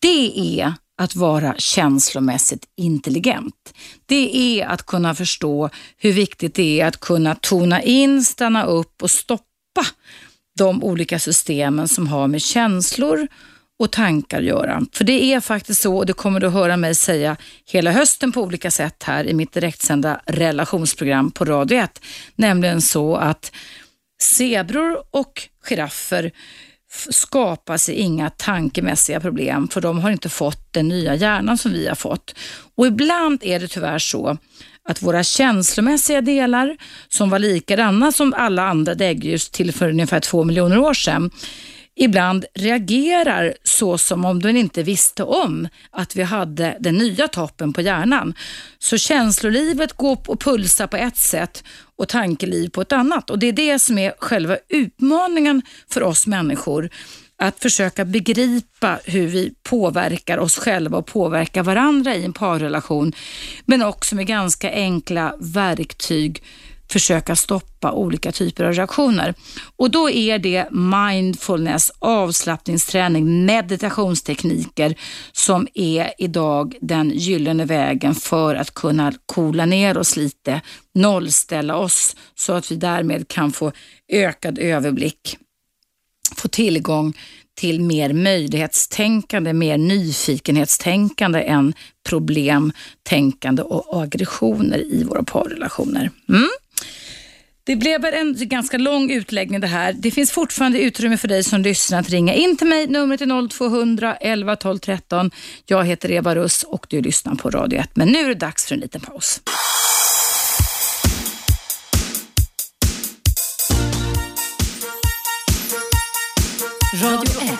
det är att vara känslomässigt intelligent. Det är att kunna förstå hur viktigt det är att kunna tona in, stanna upp och stoppa de olika systemen som har med känslor och tankar att göra. För det är faktiskt så, och det kommer du att höra mig säga hela hösten på olika sätt här i mitt direktsända relationsprogram på Radio 1, nämligen så att zebror och giraffer skapar sig inga tankemässiga problem för de har inte fått den nya hjärnan som vi har fått. Och ibland är det tyvärr så att våra känslomässiga delar som var likadana som alla andra däggdjur till för ungefär två miljoner år sedan ibland reagerar så som om den inte visste om att vi hade den nya toppen på hjärnan. Så känslolivet går och pulsar på ett sätt och tankeliv på ett annat. Och Det är det som är själva utmaningen för oss människor. Att försöka begripa hur vi påverkar oss själva och påverkar varandra i en parrelation. Men också med ganska enkla verktyg försöka stoppa olika typer av reaktioner. Och då är det mindfulness, avslappningsträning, meditationstekniker som är idag den gyllene vägen för att kunna coola ner oss lite, nollställa oss så att vi därmed kan få ökad överblick, få tillgång till mer möjlighetstänkande, mer nyfikenhetstänkande än problemtänkande och aggressioner i våra parrelationer. Mm? Det blev en ganska lång utläggning det här. Det finns fortfarande utrymme för dig som lyssnar att ringa in till mig. Numret är 0200 11 12 13. Jag heter Eva Russ och du lyssnar på Radio 1. Men nu är det dags för en liten paus. Radio 1.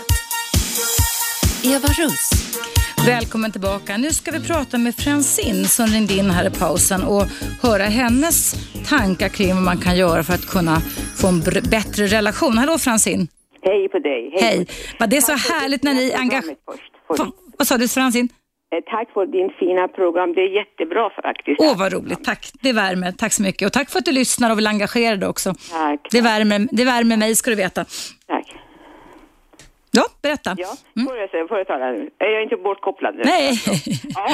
Eva Russ. Välkommen tillbaka. Nu ska vi prata med Francine som ringde in här i pausen och höra hennes tankar kring vad man kan göra för att kunna få en bättre relation. Hallå Francine! Hej på dig! Hej! Hej. På det är så härligt när ni engagerar... Vad sa du Francine? Eh, tack för din fina program. Det är jättebra faktiskt. Åh, vad roligt. Tack. Det värmer. Tack så mycket. Och tack för att du lyssnar och vill engagera dig också. Tack. Det värmer, det värmer mig, ska du veta. Tack. Ja, berätta. Ja, mm. får jag, säga, får jag tala nu? Jag är inte bortkopplad. Nej. Ja,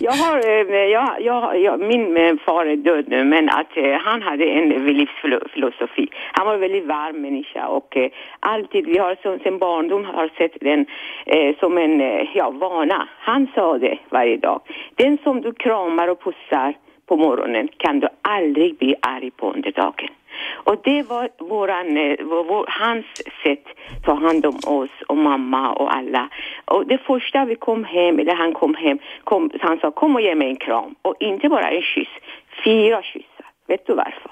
jag har, eh, jag, jag, jag, min eh, far är död nu, men att eh, han hade en livsfilosofi. Han var en väldigt varm människa och alltid, vi har som, sen barndom har sett den eh, som en ja, vana. Han sa det varje dag. Den som du kramar och pussar på morgonen kan du aldrig bli arg på under dagen. Och det var våran, eh, vår, vår, hans sätt att ta hand om oss och mamma och alla. Och det första vi kom hem, eller han kom hem, kom, han sa kom och ge mig en kram. Och inte bara en kyss, fyra kyssar. Vet du varför?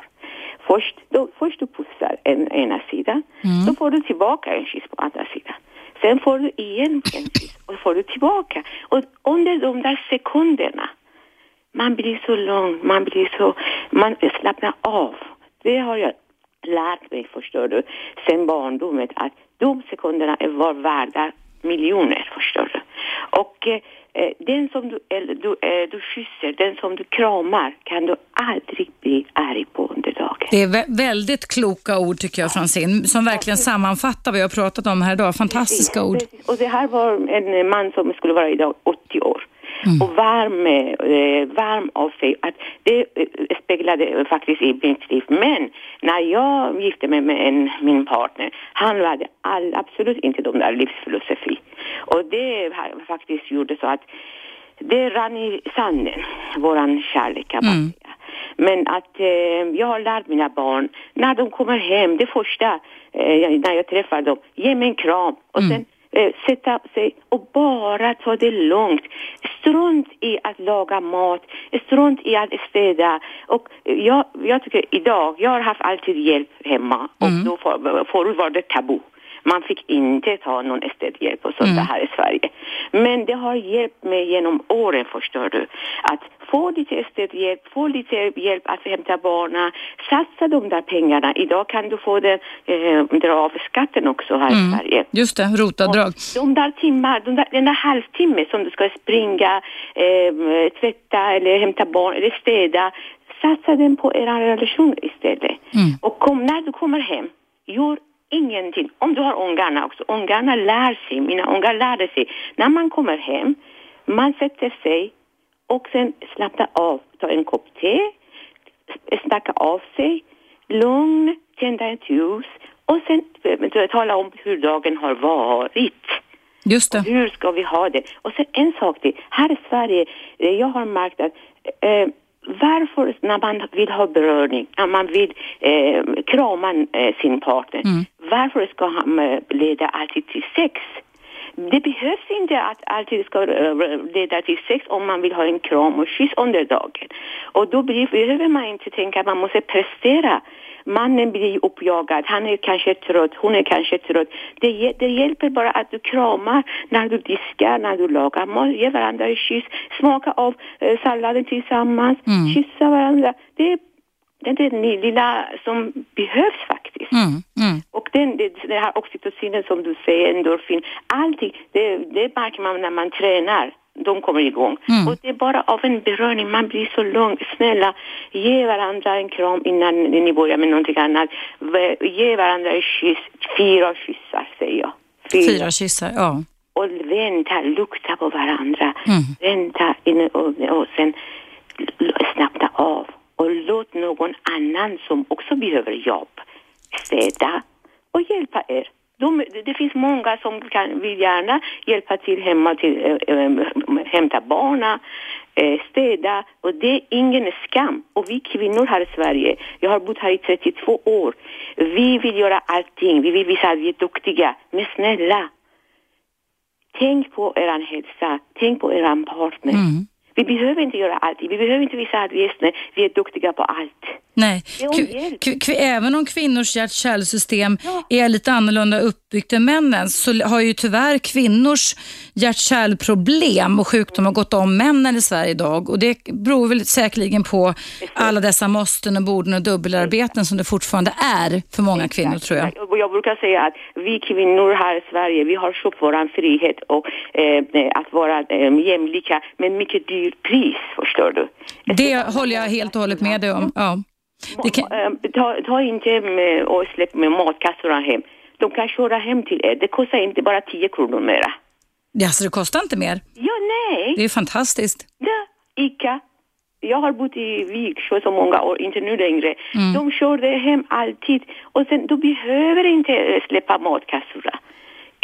Först, då, först du pussar en, ena sidan, mm. då får du tillbaka en kyss på andra sidan. Sen får du igen en kyss och får du tillbaka. Och under de där sekunderna, man blir så lång, man blir så, man slappnar av. Det har jag lärt mig, förstår du, sen barndomen, att de sekunderna var värda miljoner, förstår du. Och eh, Eh, den som du, du, eh, du kysser, den som du kramar kan du aldrig bli arg på under dagen. Det är vä väldigt kloka ord tycker jag Francine, som verkligen sammanfattar vad jag har pratat om här idag. Fantastiska precis, ord. Precis. Och det här var en man som skulle vara idag 80 år. Mm. Och varm, eh, varm av sig. Att det eh, speglade faktiskt i mitt liv. Men när jag gifte mig med en, min partner, han hade all, absolut inte de där livsfilosofi. Och det faktiskt gjorde så att det rann i sanden, våran kärlek kan man mm. säga. Men att eh, jag har lärt mina barn, när de kommer hem, det första, eh, när jag träffar dem, ge mig en kram och mm. sen eh, sätta sig och bara ta det lugnt. Strunt i att laga mat, strunt i att städa. Och jag, jag tycker idag, jag har haft alltid hjälp hemma och mm. då för, förut var det tabu. Man fick inte ta någon estethjälp och sånt mm. här i Sverige. Men det har hjälpt mig genom åren, förstår du. Att få lite estethjälp, få lite hjälp att hämta barnen, satsa de där pengarna. Idag kan du få det, eh, dra av skatten också här mm. i Sverige. Just det, rotavdrag. de där timmar, de där, den där halvtimme som du ska springa, eh, tvätta eller hämta barn eller städa, satsa den på era relation istället. Mm. Och kom, när du kommer hem, gör ingenting. Om du har ungarna också, ungarna lär sig, mina ungar lärde sig. När man kommer hem, man sätter sig och sen slappnar av, tar en kopp te, snacka av sig, lugn, tända ett ljus och sen eh, tala om hur dagen har varit. Just det. hur ska vi ha det? Och sen en sak till. Här i Sverige, eh, jag har märkt att eh, varför när man vill ha beröring, när man vill eh, krama eh, sin partner, mm. varför ska han eh, leda alltid till sex? Det behövs inte att alltid ska eh, leda till sex om man vill ha en kram och kyss under dagen. Och då behöver man inte tänka att man måste prestera Mannen blir uppjagad, han är kanske trött, hon är kanske trött. Det, det hjälper bara att du kramar när du diskar, när du lagar mat, ge varandra en kyss, smaka av eh, salladen tillsammans, mm. kyssa varandra. Det är det lilla som behövs faktiskt. Mm, mm. Och den, det, det här oxytocinen som du säger, endorfin, allting, det, det märker man när man tränar de kommer igång. Mm. Och det är bara av en beröring, man blir så lång. Snälla, ge varandra en kram innan ni börjar med någonting annat. Ge varandra en kyss, fyra kyssar säger jag. Fyra, fyra kyssar, ja. Och vänta, lukta på varandra. Mm. Vänta och, och sen snappna av. Och låt någon annan som också behöver jobb städa och hjälpa er. De, det finns många som kan, vill gärna hjälpa till hemma till äh, hämta barnen, äh, städa och det är ingen skam. Och vi kvinnor här i Sverige, jag har bott här i 32 år, vi vill göra allting, vi vill visa att vi är duktiga. Men snälla, tänk på er hälsa, tänk på er partner. Mm. Vi behöver inte göra allt. Vi behöver inte visa att vi är, vi är duktiga på allt. Nej, även om kvinnors hjärt-kärlsystem ja. är lite annorlunda uppbyggt än männens så har ju tyvärr kvinnors hjärt-kärlproblem och sjukdomar gått om männen i Sverige idag och det beror väl säkerligen på alla dessa måsten och borden och dubbelarbeten som det fortfarande är för många kvinnor tror jag. Jag brukar säga att vi kvinnor här i Sverige, vi har köpt vår frihet och eh, att vara eh, jämlika med mycket dyrt pris, förstår du. Det håller jag helt och hållet med dig om. Ja. Kan... Eh, ta, ta, inte med och släpp med matkassorna hem. De kan köra hem till er. Det kostar inte bara 10 kronor mera. Ja, så det kostar inte mer? Ja, nej. Det är fantastiskt. Ja, ICA. Jag har bott i Viksjö så många år, inte nu längre. Mm. De körde hem alltid och sen, du behöver inte släppa matkassorna.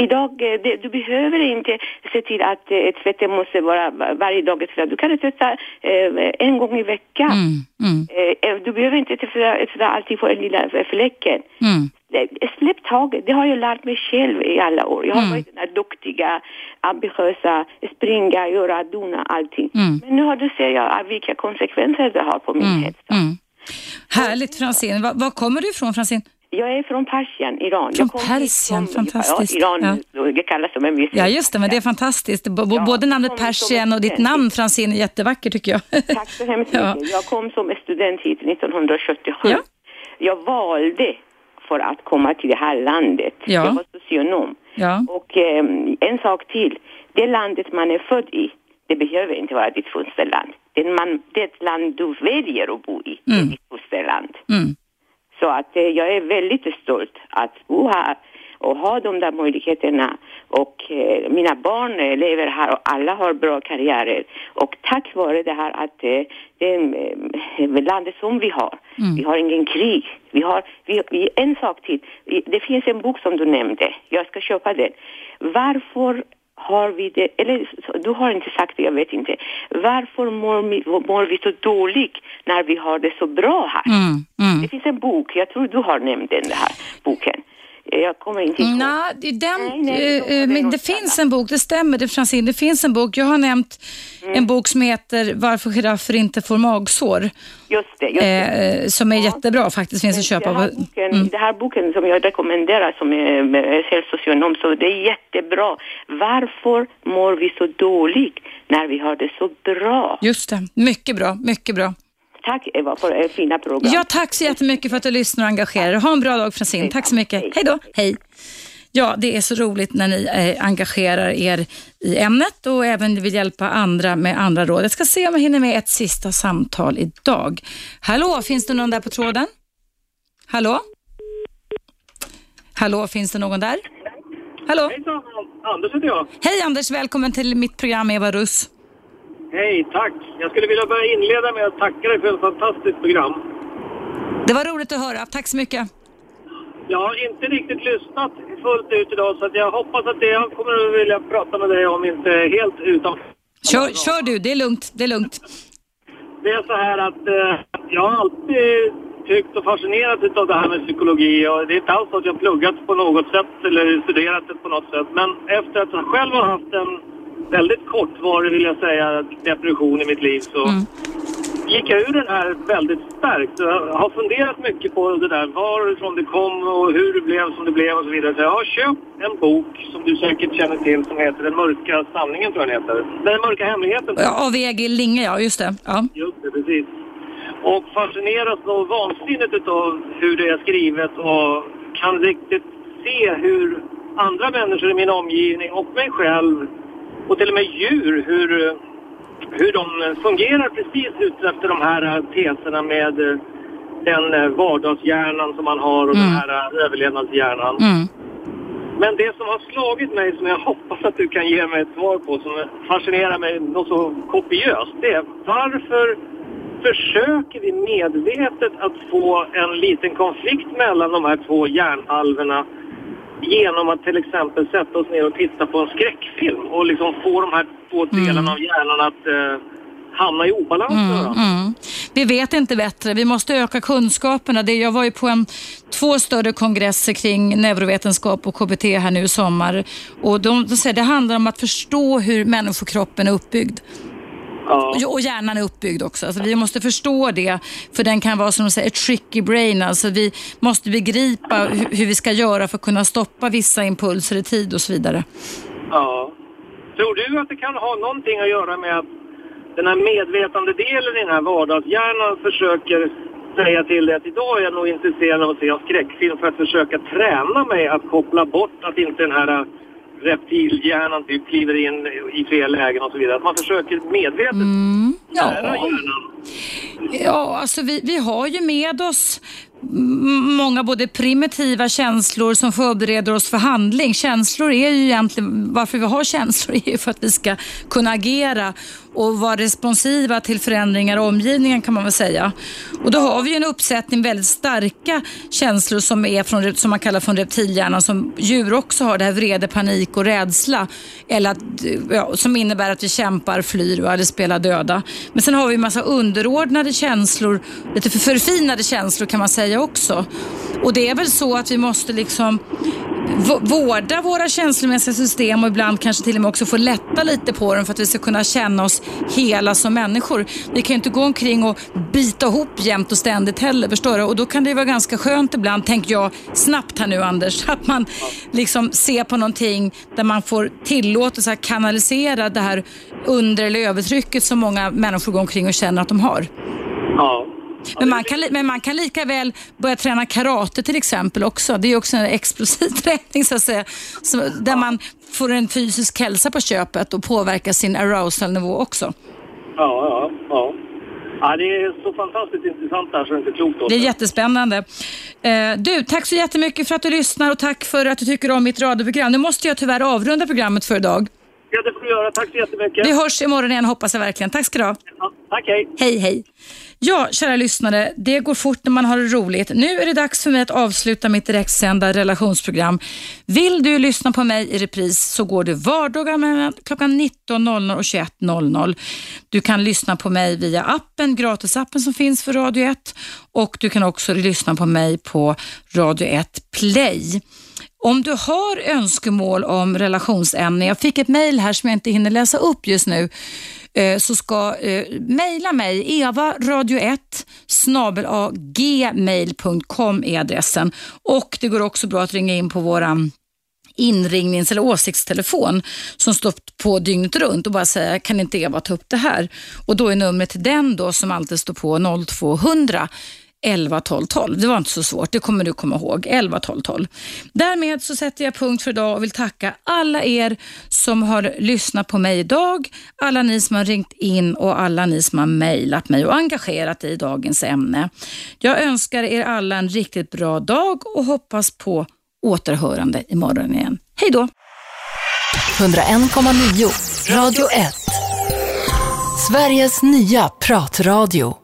Idag, eh, det, du behöver inte se till att eh, tvätten måste vara va- varje dag. Du kan tvätta eh, en gång i veckan. Mm, Eh, eh, du behöver inte tvätta, alltid på den lilla fläcken. mm. Släpp taget, det har jag lärt mig själv i alla år. Jag har varit den här duktiga, ambitiösa, springa, göra, dona, allting. Mm. Men nu har du ser jag vilka konsekvenser det har på min hälsa. Mm. Härligt Francine. Var, var kommer du ifrån Francine? Jag är från Persien, Iran. Från Persien, som- fantastiskt. Ja, Iran, det kallas som en viss... Ja just det, men det är fantastiskt. B- Ja, Både namnet Persien och ditt namn Francine är jättevackert tycker jag. Tack så hemskt Ja. mycket. Jag kom som student hit 1977. Ja. Jag valde för att komma till det här landet. Ja. Jag var socionom. Ja. Och eh, en sak till. Det landet man är född i, det behöver inte vara ditt fosterland. Det, man, det land du väljer att bo i, det är Mm. ditt fosterland. Mm. Så att eh, jag är väldigt stolt att bo här och ha de där möjligheterna. Och eh, mina barn lever här och alla har bra karriärer. Och tack vare det här att eh, det eh, landet som vi har, vi har ingen krig. Vi har, vi, vi, en sak till, det finns en bok som du nämnde, jag ska köpa den. Varför har vi det, eller du har inte sagt det, jag vet inte. Varför mår vi, mår vi så dåligt när vi har det så bra här? Mm. Mm. Det finns en bok, jag tror du har nämnt den här boken. Jag kommer inte ihåg. Nej, det, den, Nej, nej, eh, var det eh, men det finns en bok, det stämmer det Francine, det finns en bok. Jag har nämnt en bok som heter Varför giraffer inte får magsår, Just det, just det. eh, som är jättebra faktiskt, finns att köpa. Den här, boken, den här boken som jag rekommenderar som självsocionom, så det är jättebra. Varför mår vi så dåligt när vi har det så bra? Just det, mycket bra, mycket bra. Tack Eva för det fina program. Ja, tack så jättemycket för att du lyssnar och engagerar dig. Ha en bra dag Francine. Tack så mycket. Hej då. Hej. Ja, det är så roligt när ni eh, engagerar er i ämnet och även vill hjälpa andra med andra råd. Jag ska se om jag hinner med ett sista samtal idag. Hallå, finns det någon där på tråden? Hallå? Hallå, finns det någon där? Hallå? Hejsan, Anders heter jag. Hej Anders, välkommen till mitt program Eva Russ. Hej, tack. Jag skulle vilja börja inleda med att tacka dig för ett fantastiskt program. Det var roligt att höra. Tack så mycket. Jag har inte riktigt lyssnat fullt ut idag så att jag hoppas att det jag kommer att vilja prata med dig om inte är helt utan. Kör, kör du, det är lugnt. Det är lugnt. Det är så här att eh, jag har alltid tyckt och fascinerats av det här med psykologi och det är inte alls så att jag pluggat på något sätt eller studerat det på något sätt. Men efter att jag själv har haft en väldigt kortvarig, vill jag säga, depression i mitt liv så gick jag ur den här väldigt starkt. Jag har funderat mycket på det där, varifrån det kom och hur det blev som det blev och så vidare. Så jag har köpt en bok som du säkert känner till som heter Den mörka sanningen tror jag den heter. Den mörka hemligheten. Ja, Av Egil Linge, ja just det. Ja. Just det, precis. Och fascineras nog vansinnigt av hur det är skrivet och kan riktigt se hur andra människor i min omgivning och mig själv och till och med djur, hur, hur de fungerar precis utefter de här teserna med eh, den eh, vardagshjärnan som man har och den här eh, överlevnadshjärnan. Mm. Men det som har slagit mig, som jag hoppas att du kan ge mig ett svar på, som fascinerar mig något så kopiöst, det är varför försöker vi medvetet att få en liten konflikt mellan de här två hjärnhalvorna genom att till exempel sätta oss ner och titta på en skräckfilm och liksom få de här två delarna av hjärnan att eh, hamna i obalans varandra. Mm. Vi vet inte bättre. Vi måste öka kunskaperna. Det, jag var ju på en, två större kongresser kring neurovetenskap och KBT här nu i sommar. Och de, de säger det handlar om att förstå hur människokroppen är uppbyggd. Ja. Och, hjärnan är uppbyggd också. Alltså vi måste förstå det, för den kan vara som de säger, tricky brain. Alltså vi måste begripa hur, hur vi ska göra för att kunna stoppa vissa impulser i tid och så vidare. Ja. Tror du att det kan ha någonting att göra med att den här medvetande delen i den här vardagshjärnan försöker säga till dig att idag är jag nog intresserad av att se en skräckfilm för att försöka träna mig att koppla bort att inte den här reptilhjärnan typ kliver in i fel lägen och så vidare. Att man försöker medvetet lära hjärnan. Ja, alltså vi, vi har ju med oss många både primitiva känslor som förbereder oss för handling. Känslor är ju egentligen, varför vi har känslor är ju för att vi ska kunna agera och vara responsiva till förändringar i omgivningen kan man väl säga. Och då har vi ju en uppsättning väldigt starka känslor som, är från, som man kallar från reptilhjärnan som djur också har. Det här vrede, panik och rädsla. Eller att, ja, som innebär att vi kämpar, flyr eller spelar döda. Men sen har vi en massa underordnade känslor, lite för förfinade känslor kan man säga också. Och det är väl så att vi måste liksom vårda våra känslomässiga system och ibland kanske till och med också få lätta lite på dem för att vi ska kunna känna oss hela som människor. Vi kan ju inte gå omkring och bita ihop jämt och ständigt heller, förstår du? Och då kan det ju vara ganska skönt ibland, tänker jag snabbt här nu Anders, att man liksom ser på någonting där man får tillåtelse att kanalisera det här under eller övertrycket som många människor går omkring och känner att de har. Ja. Men man, kan, men man kan lika väl börja träna karate till exempel också. Det är också en explosiv träning så att säga. Så, där man får en fysisk hälsa på köpet och påverkar sin arousal-nivå också. Ja, ja, ja. Ja, det är så fantastiskt intressant där så det är inte klokt. Det är jättespännande. Eh, du, tack så jättemycket för att du lyssnar och tack för att du tycker om mitt radioprogram. Nu måste jag tyvärr avrunda programmet för idag. Ja, det får du göra. Tack så jättemycket. Vi hörs imorgon igen hoppas jag verkligen. Tack ska du ha. Ja, tack, hej. Hej, hej. Ja, kära lyssnare, det går fort när man har det roligt. Nu är det dags för mig att avsluta mitt direktsända relationsprogram. Vill du lyssna på mig i repris så går det vardagar mellan klockan 19.00 och 21.00. Du kan lyssna på mig via appen, gratisappen som finns för Radio 1 och du kan också lyssna på mig på Radio 1 Play. Om du har önskemål om relationsämnen, jag fick ett mejl här som jag inte hinner läsa upp just nu, eh, så ska eh, mejla mig, evaradio1 gmail.com är adressen. Och det går också bra att ringa in på våran inringnings eller åsiktstelefon som står på dygnet runt och bara säga kan inte Eva ta upp det här? Och då är numret till den då som alltid står på 0200 11 12 12. Det var inte så svårt, det kommer du komma ihåg. 11 12 12. Därmed så sätter jag punkt för idag och vill tacka alla er som har lyssnat på mig idag, alla ni som har ringt in och alla ni som har mejlat mig och engagerat i dagens ämne. Jag önskar er alla en riktigt bra dag och hoppas på återhörande imorgon igen. Hej då! 101,9 Radio 1 Sveriges nya pratradio